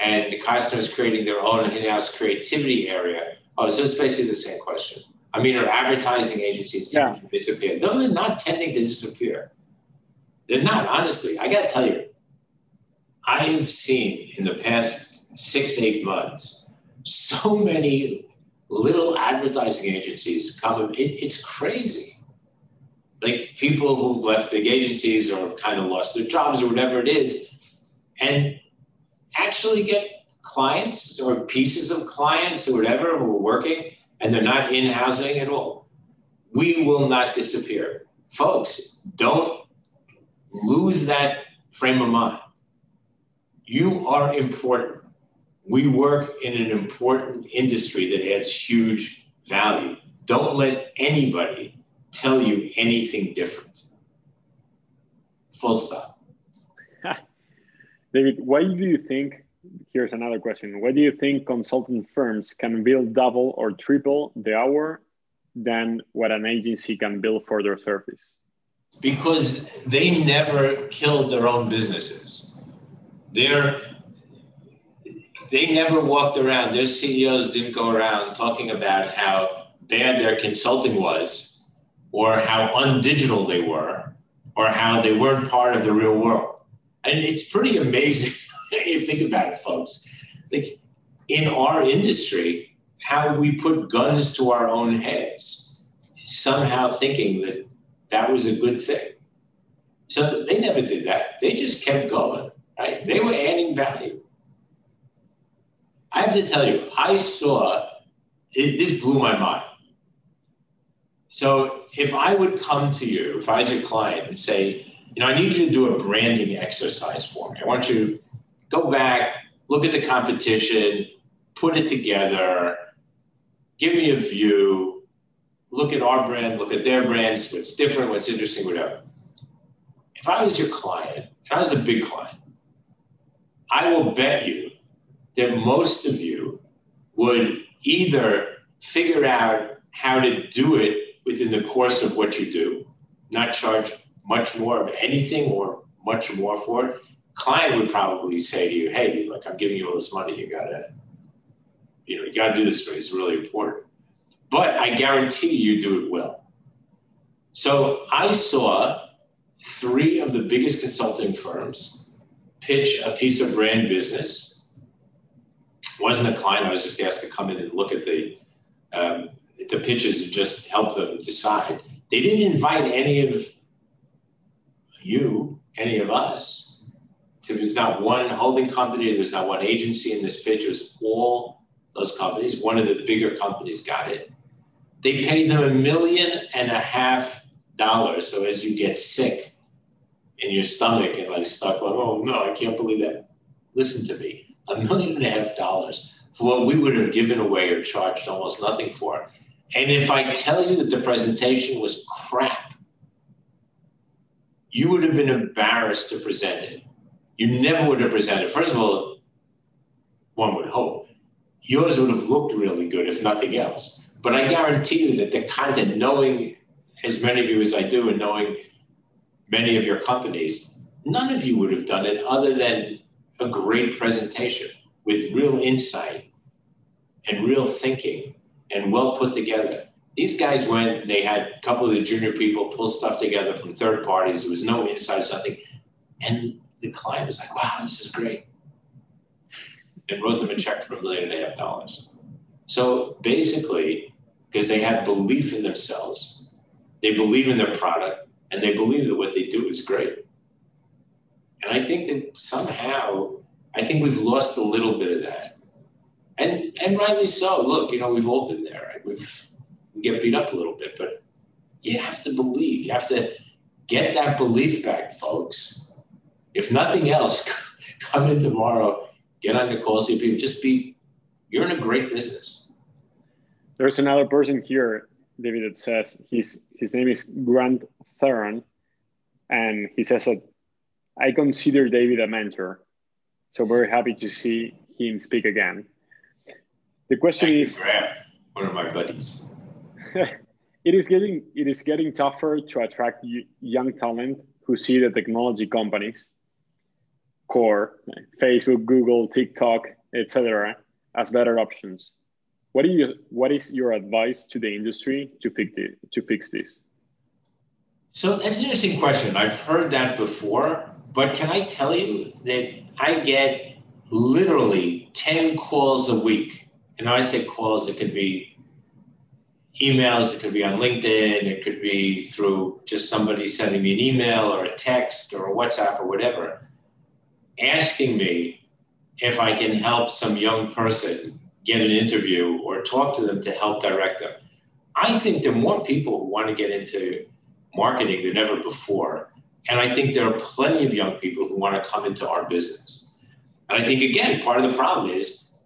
and the customers creating their own in-house creativity area? Oh, so it's basically the same question. I mean, our advertising agencies yeah. disappear. They're not tending to disappear. They're not, honestly. I got to tell you, I've seen in the past six, eight months so many little advertising agencies come. It, it's crazy. Like people who've left big agencies or kind of lost their jobs or whatever it is, and actually get clients or pieces of clients or whatever who are working and they're not in housing at all, we will not disappear. Folks, don't lose that frame of mind. You are important. We work in an important industry that adds huge value. Don't let anybody tell you anything different. Full stop. David, why do you think? Here's another question. What do you think consultant firms can bill double or triple the hour than what an agency can bill for their service? Because they never killed their own businesses. They're they never walked around, their CEOs didn't go around talking about how bad their consulting was, or how undigital they were, or how they weren't part of the real world. And it's pretty amazing think about it, folks. Like in our industry, how we put guns to our own heads, somehow thinking that that was a good thing. So they never did that. They just kept going, right? They were adding value. I have to tell you, I saw it, this blew my mind. So if I would come to you, if I was your client and say, you know, I need you to do a branding exercise for me. I want you go back, look at the competition, put it together, give me a view, look at our brand, look at their brands, what's different, what's interesting, whatever. If I was your client, and I was a big client, I will bet you that most of you would either figure out how to do it within the course of what you do, not charge much more of anything or much more for it. Client would probably say to you, "Hey, like I'm giving you all this money, you gotta, you know, you gotta do this for me. It's really important." But I guarantee you do it well. So I saw three of the biggest consulting firms pitch a piece of brand business wasn't a client. I was just asked to come in and look at the um, the pitches and just help them decide. They didn't invite any of you, any of us. There was not one holding company. There was not one agency in this pitch. It was all those companies. One of the bigger companies got it. They paid them a million and a half dollars. So as you get sick in your stomach and like start going, oh no, I can't believe that. Listen to me a million and a half dollars for what we would have given away or charged almost nothing for. And if I tell you that the presentation was crap, you would have been embarrassed to present it. You never would have presented. First of all, one would hope yours would have looked really good, if nothing else. But I guarantee you that the content, knowing as many of you as I do, and knowing many of your companies, none of you would have done it other than a great presentation with real insight and real thinking and well put together. These guys went, they had a couple of the junior people pull stuff together from third parties. There was no insight, something. And the client was like, wow, this is great. And wrote them a check for a million and a half dollars. So basically, because they have belief in themselves, they believe in their product, and they believe that what they do is great. And I think that somehow, I think we've lost a little bit of that. And and rightly so. Look, you know, we've all been there. Right? We've we get beat up a little bit, but you have to believe. You have to get that belief back, folks. If nothing else, come in tomorrow, get on your call, see people. Just be. You're in a great business. There's another person here, David, that says his his name is Grant Theron, and he says that I consider David a mentor. So very happy to see him speak again. The question Thank is one of my buddies. it is getting it is getting tougher to attract young talent who see the technology companies core facebook google tiktok etc as better options. What do you what is your advice to the industry to fix it, to fix this? So that's an interesting question. I've heard that before but can I tell you that I get literally 10 calls a week. And I say calls, it could be emails, it could be on LinkedIn, it could be through just somebody sending me an email or a text or a WhatsApp or whatever, asking me if I can help some young person get an interview or talk to them to help direct them. I think there are more people who want to get into marketing than ever before. And I think there are plenty of young people who want to come into our business. And I think, again, part of the problem is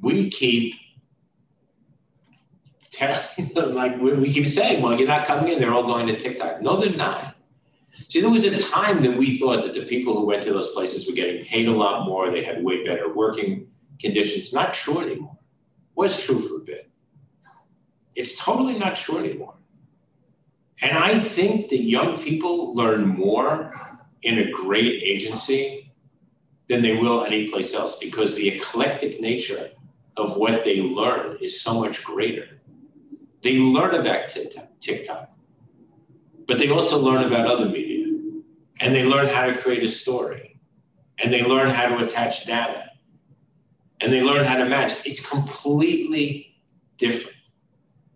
we keep telling them, like we keep saying, well, you're not coming in, they're all going to TikTok. No, they're not. See, there was a time that we thought that the people who went to those places were getting paid a lot more, they had way better working conditions. Not true anymore. Was true for a bit. It's totally not true anymore. And I think that young people learn more in a great agency than they will anyplace else because the eclectic nature of what they learn is so much greater. They learn about TikTok, but they also learn about other media and they learn how to create a story and they learn how to attach data and they learn how to match. It's completely different.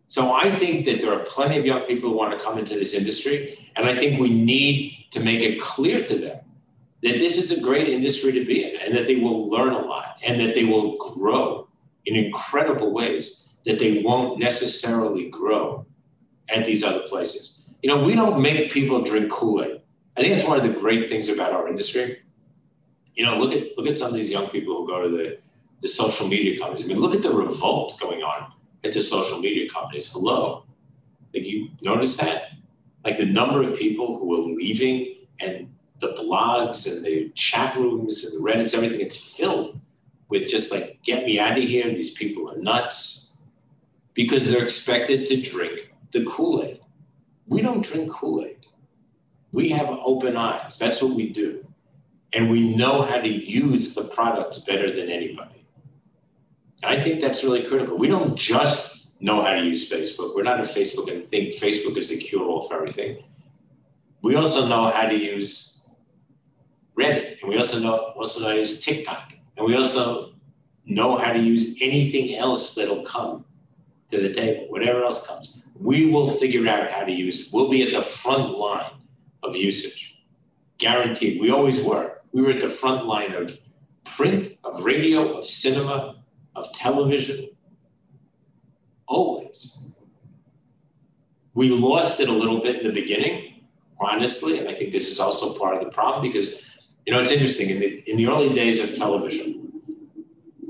So I think that there are plenty of young people who want to come into this industry, and I think we need to make it clear to them that this is a great industry to be in and that they will learn a lot and that they will grow in incredible ways that they won't necessarily grow at these other places. You know, we don't make people drink Kool-Aid. I think it's one of the great things about our industry. You know, look at look at some of these young people who go to the, the social media companies. I mean, look at the revolt going on at the social media companies. Hello. Like you notice that? Like the number of people who are leaving and the blogs and the chat rooms and the Reddits, everything, it's filled with just like, get me out of here. These people are nuts because they're expected to drink the Kool Aid. We don't drink Kool Aid. We have open eyes. That's what we do. And we know how to use the products better than anybody. And I think that's really critical. We don't just know how to use Facebook. We're not at Facebook and think Facebook is the cure all for everything. We also know how to use Reddit, and we also know also know how to use TikTok, and we also know how to use anything else that'll come to the table, whatever else comes. We will figure out how to use it. We'll be at the front line of usage, guaranteed. We always were. We were at the front line of print, of radio, of cinema, of television. Always. We lost it a little bit in the beginning, honestly, and I think this is also part of the problem because, you know, it's interesting. In the, in the early days of television,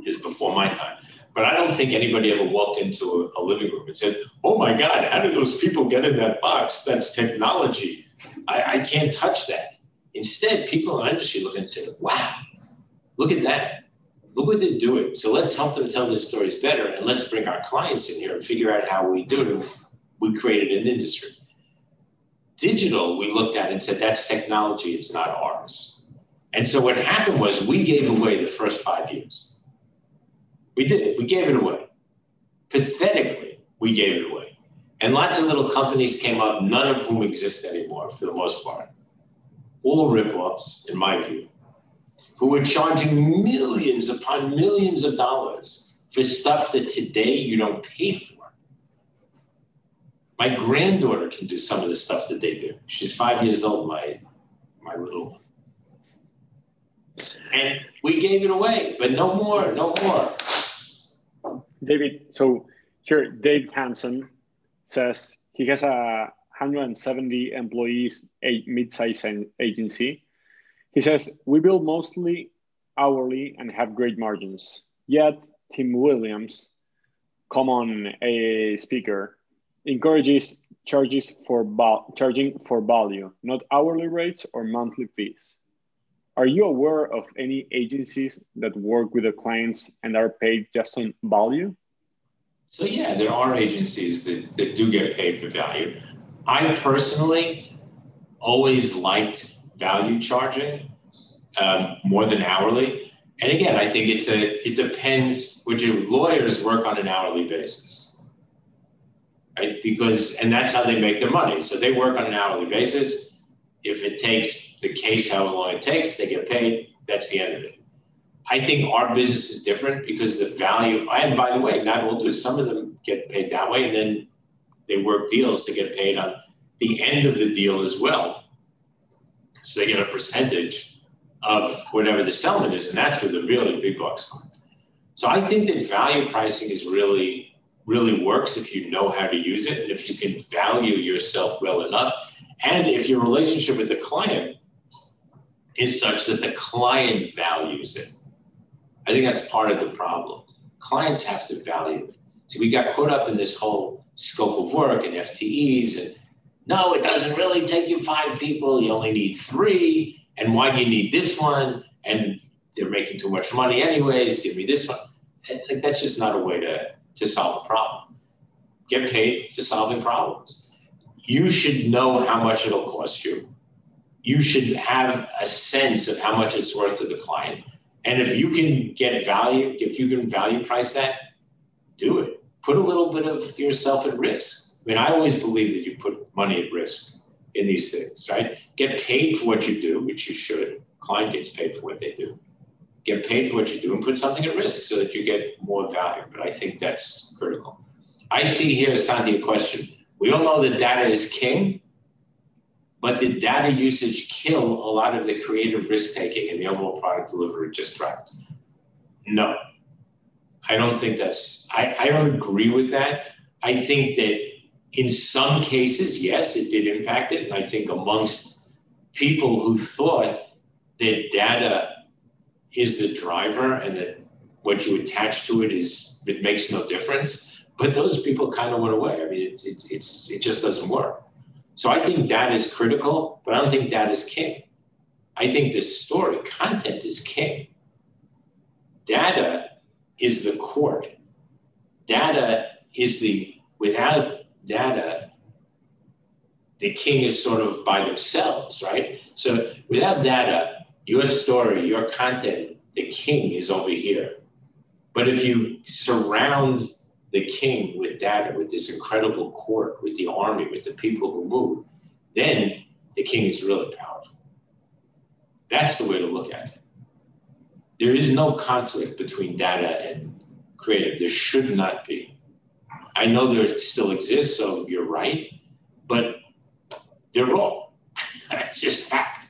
is before my time, but I don't think anybody ever walked into a, a, living room and said, "Oh my God, how did those people get in that box? That's technology. I, I can't touch that." Instead, people in the industry look and say, "Wow, look at that look what they're doing. So let's help them tell their stories better, and let's bring our clients in here and figure out how we do it. We created an industry. Digital, we looked at and said that's technology, it's not ours. And so what happened was we gave away the first five years. We did it. We gave it away. Pathetically, we gave it away. And lots of little companies came up, none of whom exist anymore for the most part. All rip-offs, in my view who were charging millions upon millions of dollars for stuff that today you don't pay for. My granddaughter can do some of the stuff that they do. She's five years old, my, my little one. And we gave it away, but no more, no more. David, so here, Dave Hanson says he has a 170 employees a mid-sized agency he says, We build mostly hourly and have great margins. Yet, Tim Williams, common a speaker, encourages charges for charging for value, not hourly rates or monthly fees. Are you aware of any agencies that work with the clients and are paid just on value? So yeah, there are agencies that, that do get paid for value. I personally always liked value charging um, more than hourly. And again, I think it's a it depends. Would your lawyers work on an hourly basis, right? Because and that's how they make their money. So they work on an hourly basis. If it takes the case however long it takes, they get paid. That's the end of it. I think our business is different because the value. And by the way, not all do some of them get paid that way, and then they work deals to get paid on the end of the deal as well. So they get a percentage of whatever the settlement is, and that's where the really big bucks come. So I think that value pricing is really, really works if you know how to use it and if you can value yourself well enough. And if your relationship with the client is such that the client values it. I think that's part of the problem. Clients have to value it. So we got caught up in this whole scope of work and FTEs and no, it doesn't really take you five people. You only need three. And why do you need this one? And they're making too much money anyways. Give me this one. Eh, like that's just not a way to, to solve a problem. Get paid for solving problems. You should know how much it'll cost you. You should have a sense of how much it's worth to the client. And if you can get value, if you can value price that, do it. Put a little bit of yourself at risk. I mean, I always believe that you put money at risk in these things, right? Get paid for what you do, which you should. Client gets paid for what they do. Get paid for what you do and put something at risk so that you get more value. But I think that's critical. I see here, Santi, a question. We all know that data is king, but did data usage kill a lot of the creative risk taking and the overall product delivery just dropped? No. I don't think that's, I, I don't agree with that. I think that in some cases, yes, it did impact it. And I think amongst people who thought that data is the driver and that what you attach to it is, it makes no difference. But those people kind of went away. I mean, it, it, it's, it just doesn't work. So I think that is critical, but I don't think that is king. I think the story, content is king. Data is the court. Data is the, without data, the king is sort of by themselves, right? So without data, your story, your content, the king is over here. But if you surround the king with data, with this incredible court, with the army, with the people who move, then the king is really powerful. That's the way to look at it. There is no conflict between data and creative. There should not be. I know there still exists, so you're right, but they're wrong. it's just fact.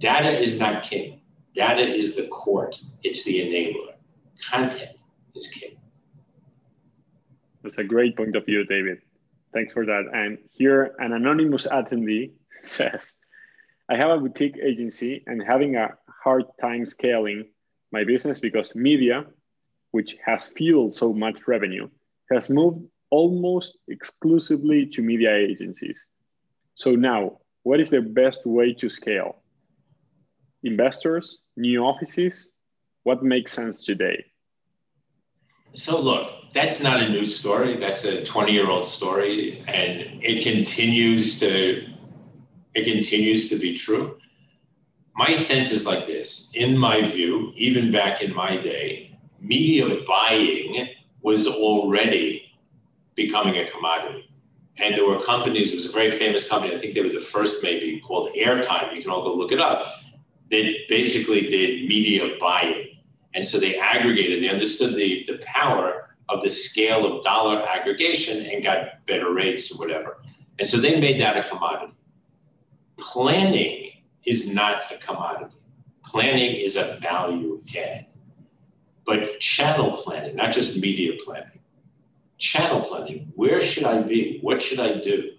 Data is not king. Data is the court. It's the enabler. Content is king. That's a great point of view, David. Thanks for that. And here, an anonymous attendee says, I have a boutique agency and having a hard time scaling my business because media, which has fueled so much revenue, has moved almost exclusively to media agencies. So now, what is the best way to scale? Investors, new offices, what makes sense today? So look, that's not a new story. That's a 20 year old story, and it continues to it continues to be true. My sense is like this. In my view, even back in my day, media buying was already becoming a commodity. And there were companies, it was a very famous company, I think they were the first maybe called Airtime. You can all go look it up. They basically did media buying and so they aggregated, they understood the, the power of the scale of dollar aggregation and got better rates or whatever. And so they made that a commodity. Planning is not a commodity. Planning is a value add. But channel planning, not just media planning, channel planning, where should I be? What should I do?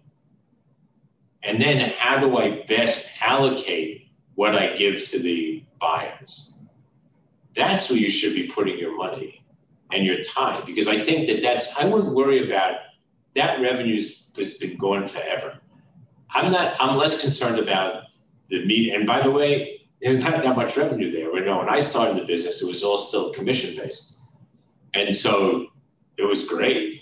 And then how do I best allocate what I give to the buyers? That's where you should be putting your money and your time because I think that that's I wouldn't worry about that revenue's has been going forever. I'm not I'm less concerned about the meat and by the way, there's not that much revenue there. You know, when I started the business, it was all still commission based. And so it was great.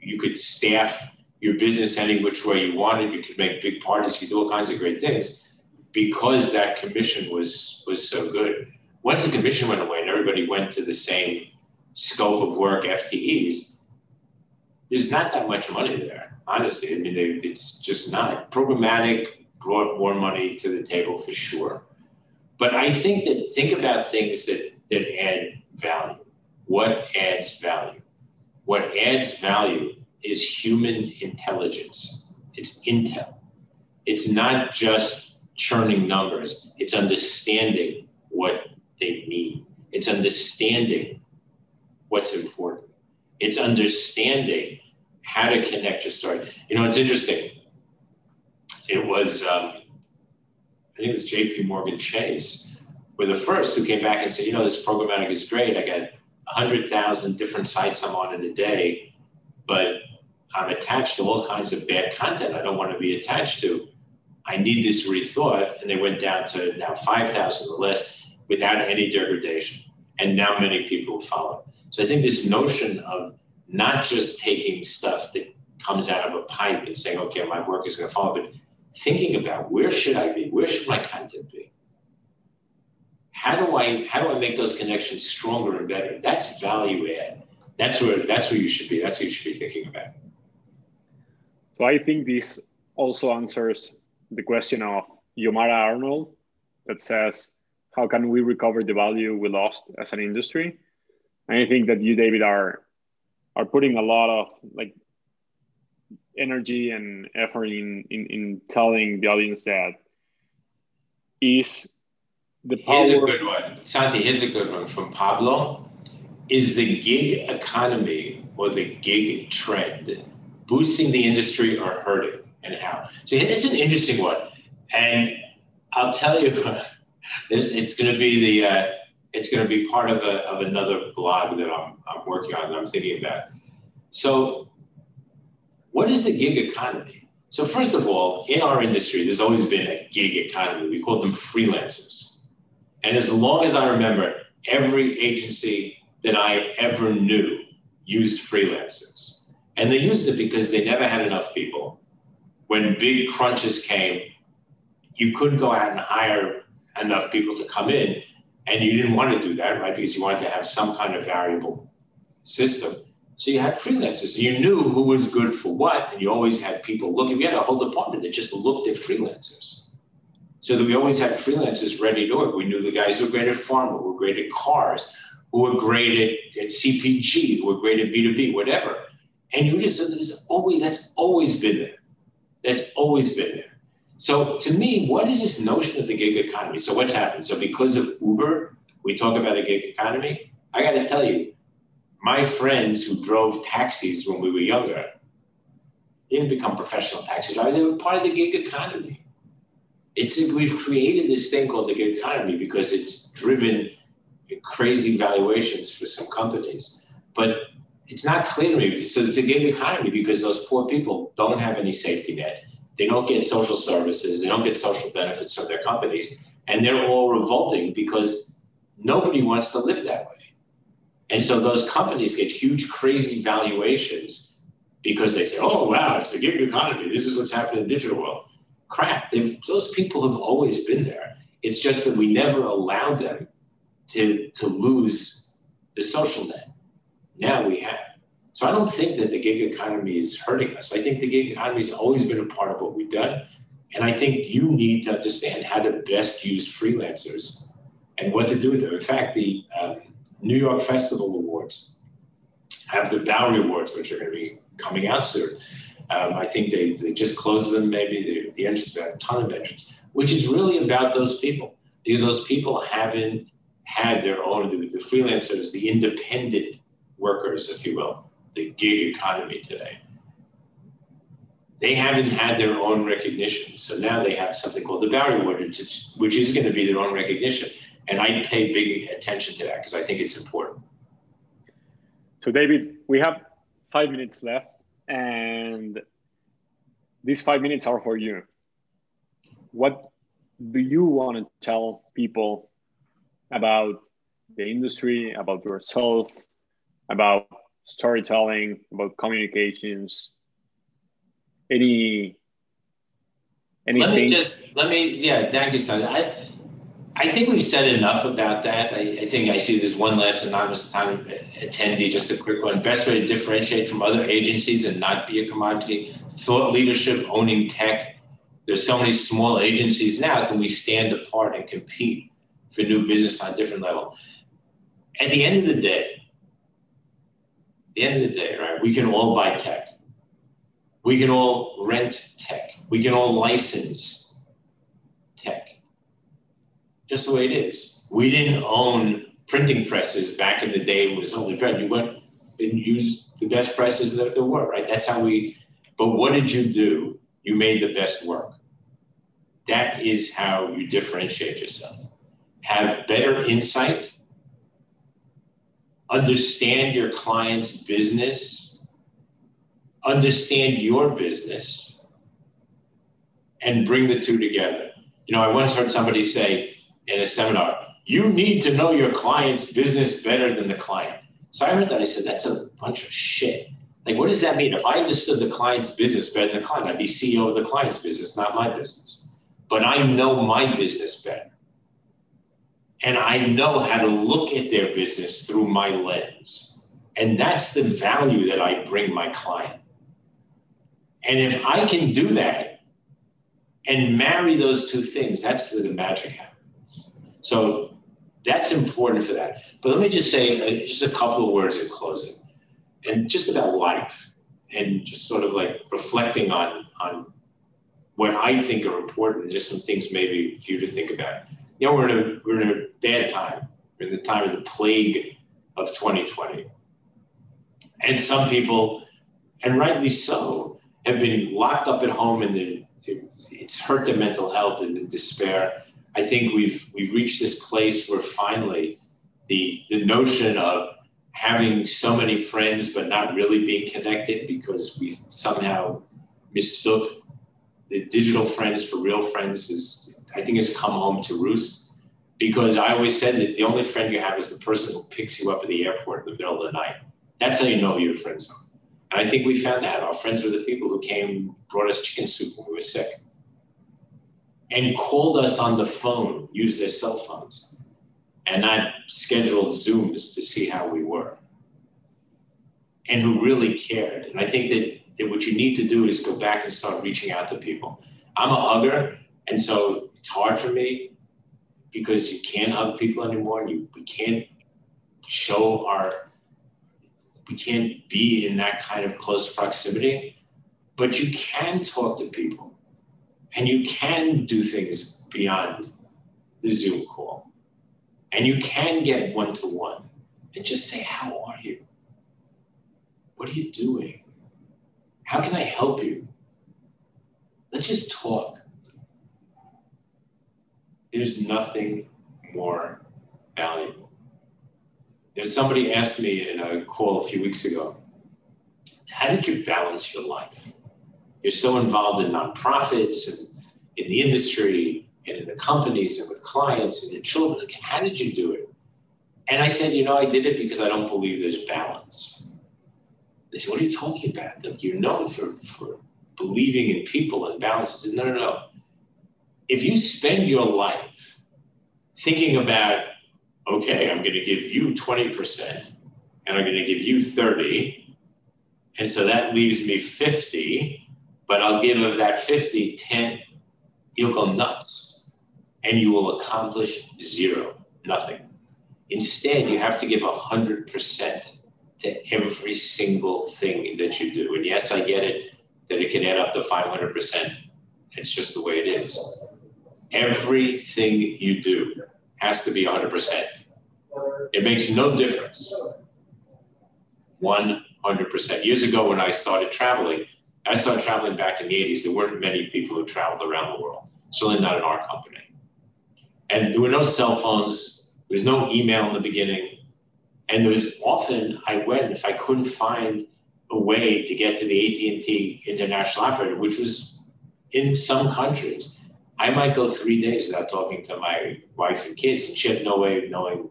You could staff your business any which way you wanted. You could make big parties. You could do all kinds of great things because that commission was was so good once the commission went away and everybody went to the same scope of work FTEs, there's not that much money there. Honestly, I mean, they, it's just not. Programmatic brought more money to the table for sure. But I think that think about things that, that add value. What adds value? What adds value is human intelligence. It's intel. It's not just churning numbers, it's understanding what they need. It's understanding what's important. It's understanding how to connect your story. You know, it's interesting. It was, um, I think it was JP Morgan Chase, were the first who came back and said, you know, this programmatic is great. I got 100,000 different sites I'm on in a day, but I'm attached to all kinds of bad content I don't want to be attached to. I need this rethought. And they went down to now 5,000 or less without any degradation. And now many people follow. So I think this notion of not just taking stuff that comes out of a pipe and saying, okay, my work is going to follow, but thinking about where should I be? Where should my content be? How do I how do I make those connections stronger and better? That's value add. That's where that's where you should be. That's what you should be thinking about. So I think this also answers the question of Yomara Arnold that says, how can we recover the value we lost as an industry? And I think that you, David, are are putting a lot of like energy and effort in, in, in telling the audience that is the power. Here's a good one. Santi, here's a good one from Pablo. Is the gig economy or the gig trend boosting the industry or hurting and how? So it's an interesting one. And I'll tell you, it's going to be the, uh, it's going to be part of, a, of another blog that I'm, I'm working on and I'm thinking about. So what is the gig economy? So first of all, in our industry, there's always been a gig economy. We call them freelancers. And as long as I remember, every agency that I ever knew used freelancers. And they used it because they never had enough people. When big crunches came, you couldn't go out and hire enough people to come in. And you didn't want to do that, right? Because you wanted to have some kind of variable system. So you had freelancers. You knew who was good for what, and you always had people looking. We had a whole department that just looked at freelancers. So that we always had freelancers ready to work. We knew the guys who were great at pharma, who were great at cars, who were great at, at CPG, who were great at B2B, whatever. And you just said there's always that's always been there. That's always been there. So to me, what is this notion of the gig economy? So what's happened? So because of Uber, we talk about a gig economy. I got to tell you, my friends who drove taxis when we were younger didn't become professional taxi drivers. They were part of the gig economy. It's we've created this thing called the gig economy because it's driven crazy valuations for some companies. But it's not clear to me. So it's a gig economy because those poor people don't have any safety net. They don't get social services. They don't get social benefits from their companies. And they're all revolting because nobody wants to live that way. And so those companies get huge, crazy valuations because they say, oh, wow, it's the gig economy. This is what's happening in the digital world. Crap, those people have always been there. It's just that we never allowed them to, to lose the social net. Now we have. So I don't think that the gig economy is hurting us. I think the gig economy has always been a part of what we've done. And I think you need to understand how to best use freelancers and what to do with them. In fact, the um, New York Festival Awards have the Bowery Awards, which are going to be coming out soon. Um, I think they, they just closed them, maybe the, the entrance, about a ton of entrants, which is really about those people because those people haven't had their own, the, the freelancers, the independent workers, if you will, the gig economy today. They haven't had their own recognition. So now they have something called the Bowery Award, which, which is going to be their own recognition. And I pay big attention to that because I think it's important. So, David, we have five minutes left, and these five minutes are for you. What do you want to tell people about the industry, about yourself, about storytelling, about communications? Any anything? Let me just let me yeah. Thank you, son. I I think we've said enough about that. I, I, think I see there's one last anonymous time attendee, just a quick one. Best way to differentiate from other agencies and not be a commodity. Thought leadership, owning tech. There's so many small agencies now. Can we stand apart and compete for new business on a different level? At the end of the day, the end of the day, right? We can all buy tech. We can all rent tech. We can all license tech. just the way it is. We didn't own printing presses back in the day it was only print. You went and used the best presses that there were, right? That's how we, but what did you do? You made the best work. That is how you differentiate yourself. Have better insight, understand your client's business, understand your business, and bring the two together. You know, I once heard somebody say in a seminar, you need to know your client's business better than the client. So I heard that. I said, that's a bunch of shit. Like, what does that mean? If I understood the client's business better than the client, I'd be CEO of the client's business, not my business. But I know my business better. And I know how to look at their business through my lens. And that's the value that I bring my client. And if I can do that and marry those two things, that's where the magic happens. So that's important for that. But let me just say uh, just a couple of words in closing and just about life and just sort of like reflecting on on what I think are important, just some things maybe for you to think about. You know, we're in a we're in a bad time. We're in the time of the plague of 2020. And some people, and rightly so, have been locked up at home and it's hurt their mental health and the despair. I think we've we've reached this place where finally the the notion of having so many friends but not really being connected because we somehow mistook the digital friends for real friends is I think has come home to roost. Because I always said that the only friend you have is the person who picks you up at the airport in the middle of the night. That's how you know your friends are. And I think we found that. Our friends were the people who came, brought us chicken soup when we were sick, and called us on the phone, used their cell phones and not scheduled Zooms to see how we were, and who really cared. And I think that, that what you need to do is go back and start reaching out to people. I'm a hugger, and so it's hard for me because you can't hug people anymore, and you, we can't show our, we can't be in that kind of close proximity, but you can talk to people, and you can do things beyond the Zoom call and you can get one to one and just say, How are you? What are you doing? How can I help you? Let's just talk. There's nothing more valuable. There's somebody asked me in a call a few weeks ago, How did you balance your life? You're so involved in nonprofits and in the industry and in the companies and with clients and your children. Like, how did you do it? And I said, you know, I did it because I don't believe there's balance. They said, what are you talking about? Like, you're known for, for believing in people and balance. I said, no, no, no. If you spend your life thinking about, okay, I'm going to give you 20% and I'm going to give you 30, and so that leaves me 50, but I'll give of that 50, 10, you'll go nuts and you will accomplish zero, nothing. Instead, you have to give 100% to every single thing that you do. And yes, I get it that it can add up to 500%. It's just the way it is. Everything you do has to be 100%. It makes no difference. 100%. Years ago, when I started traveling, I started traveling back in the 80s. There weren't many people who traveled around the world, certainly not in our company. And there were no cell phones. There was no email in the beginning. And there was often I went if I couldn't find a way to get to the AT&T international operator, which was in some countries. I might go three days without talking to my wife and kids, and she had no way of knowing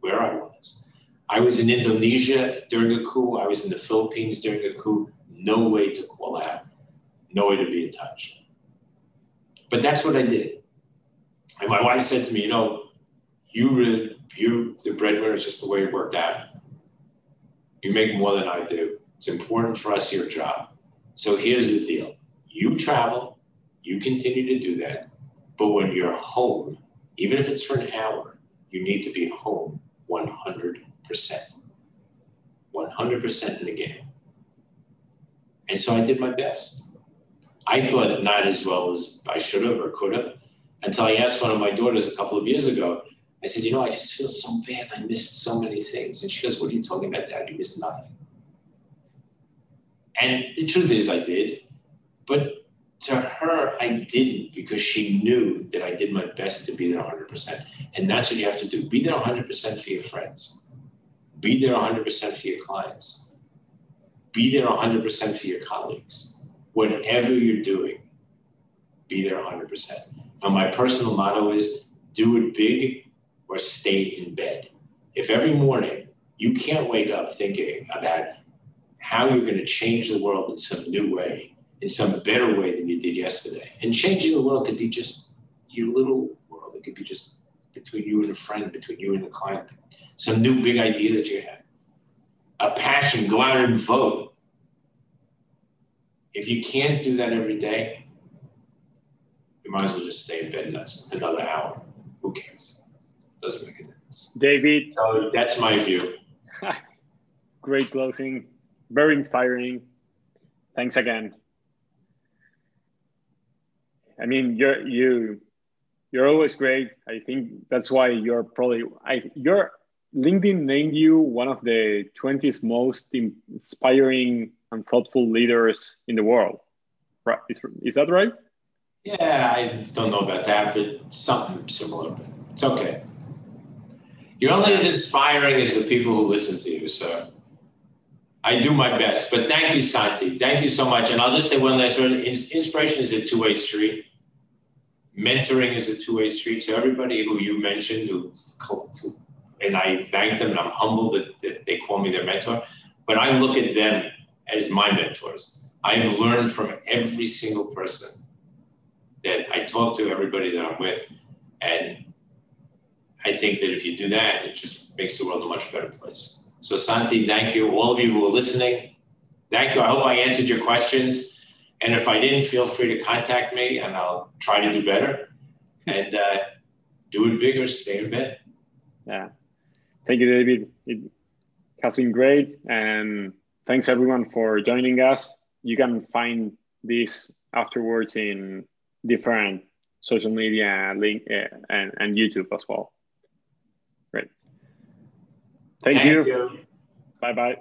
where I was. I was in Indonesia during a coup. I was in the Philippines during a coup. No way to call out, no way to be in touch. But that's what I did. And my wife said to me, you know, you really, you, the breadwinner, is just the way it worked out. You make more than I do. It's important for us, your job. So here's the deal you travel, you continue to do that. But when you're home, even if it's for an hour, you need to be home 100%. 100% in the game. And so I did my best. I thought not as well as I should have or could have, until I asked one of my daughters a couple of years ago, I said, you know, I just feel so bad. I missed so many things. And she goes, what are you talking about, Dad? You missed nothing. And the truth is, I did. But to her, I didn't because she knew that I did my best to be there 100%. And that's what you have to do be there 100% for your friends, be there 100% for your clients. Be there 100% for your colleagues. Whatever you're doing, be there 100%. Now, my personal motto is do it big or stay in bed. If every morning you can't wake up thinking about how you're going to change the world in some new way, in some better way than you did yesterday, and changing the world could be just your little world. It could be just between you and a friend, between you and a client, some new big idea that you have. A passion, go out and vote. If you can't do that every day, you might as well just stay in bed another hour. Who cares? Doesn't make a difference. David. So that's my view. Great closing. Very inspiring. Thanks again. I mean, you're you you're always great. I think that's why you're probably I your LinkedIn named you one of the 20th most inspiring and thoughtful leaders in the world. Right? Is, is that right? Yeah, I don't know about that, but something similar. But it's okay. You're only as inspiring as the people who listen to you. So I do my best. But thank you, Santi. Thank you so much. And I'll just say one last word. Inspiration is a two-way street mentoring is a two-way street. So everybody who you mentioned, who's called to, and I thank them, and I'm humbled that, that they call me their mentor. But I look at them as my mentors. I've learned from every single person that I talk to, everybody that I'm with, and I think that if you do that, it just makes the world a much better place. So Santi, thank you. All of you who are listening, thank you. I hope I answered your questions. And if I didn't, feel free to contact me and I'll try to do better and uh, do it bigger, stay in bed. Yeah. Thank you, David. It has been great. And thanks everyone for joining us. You can find this afterwards in different social media link uh, and, and YouTube as well. Thank, Thank you. you. Bye bye.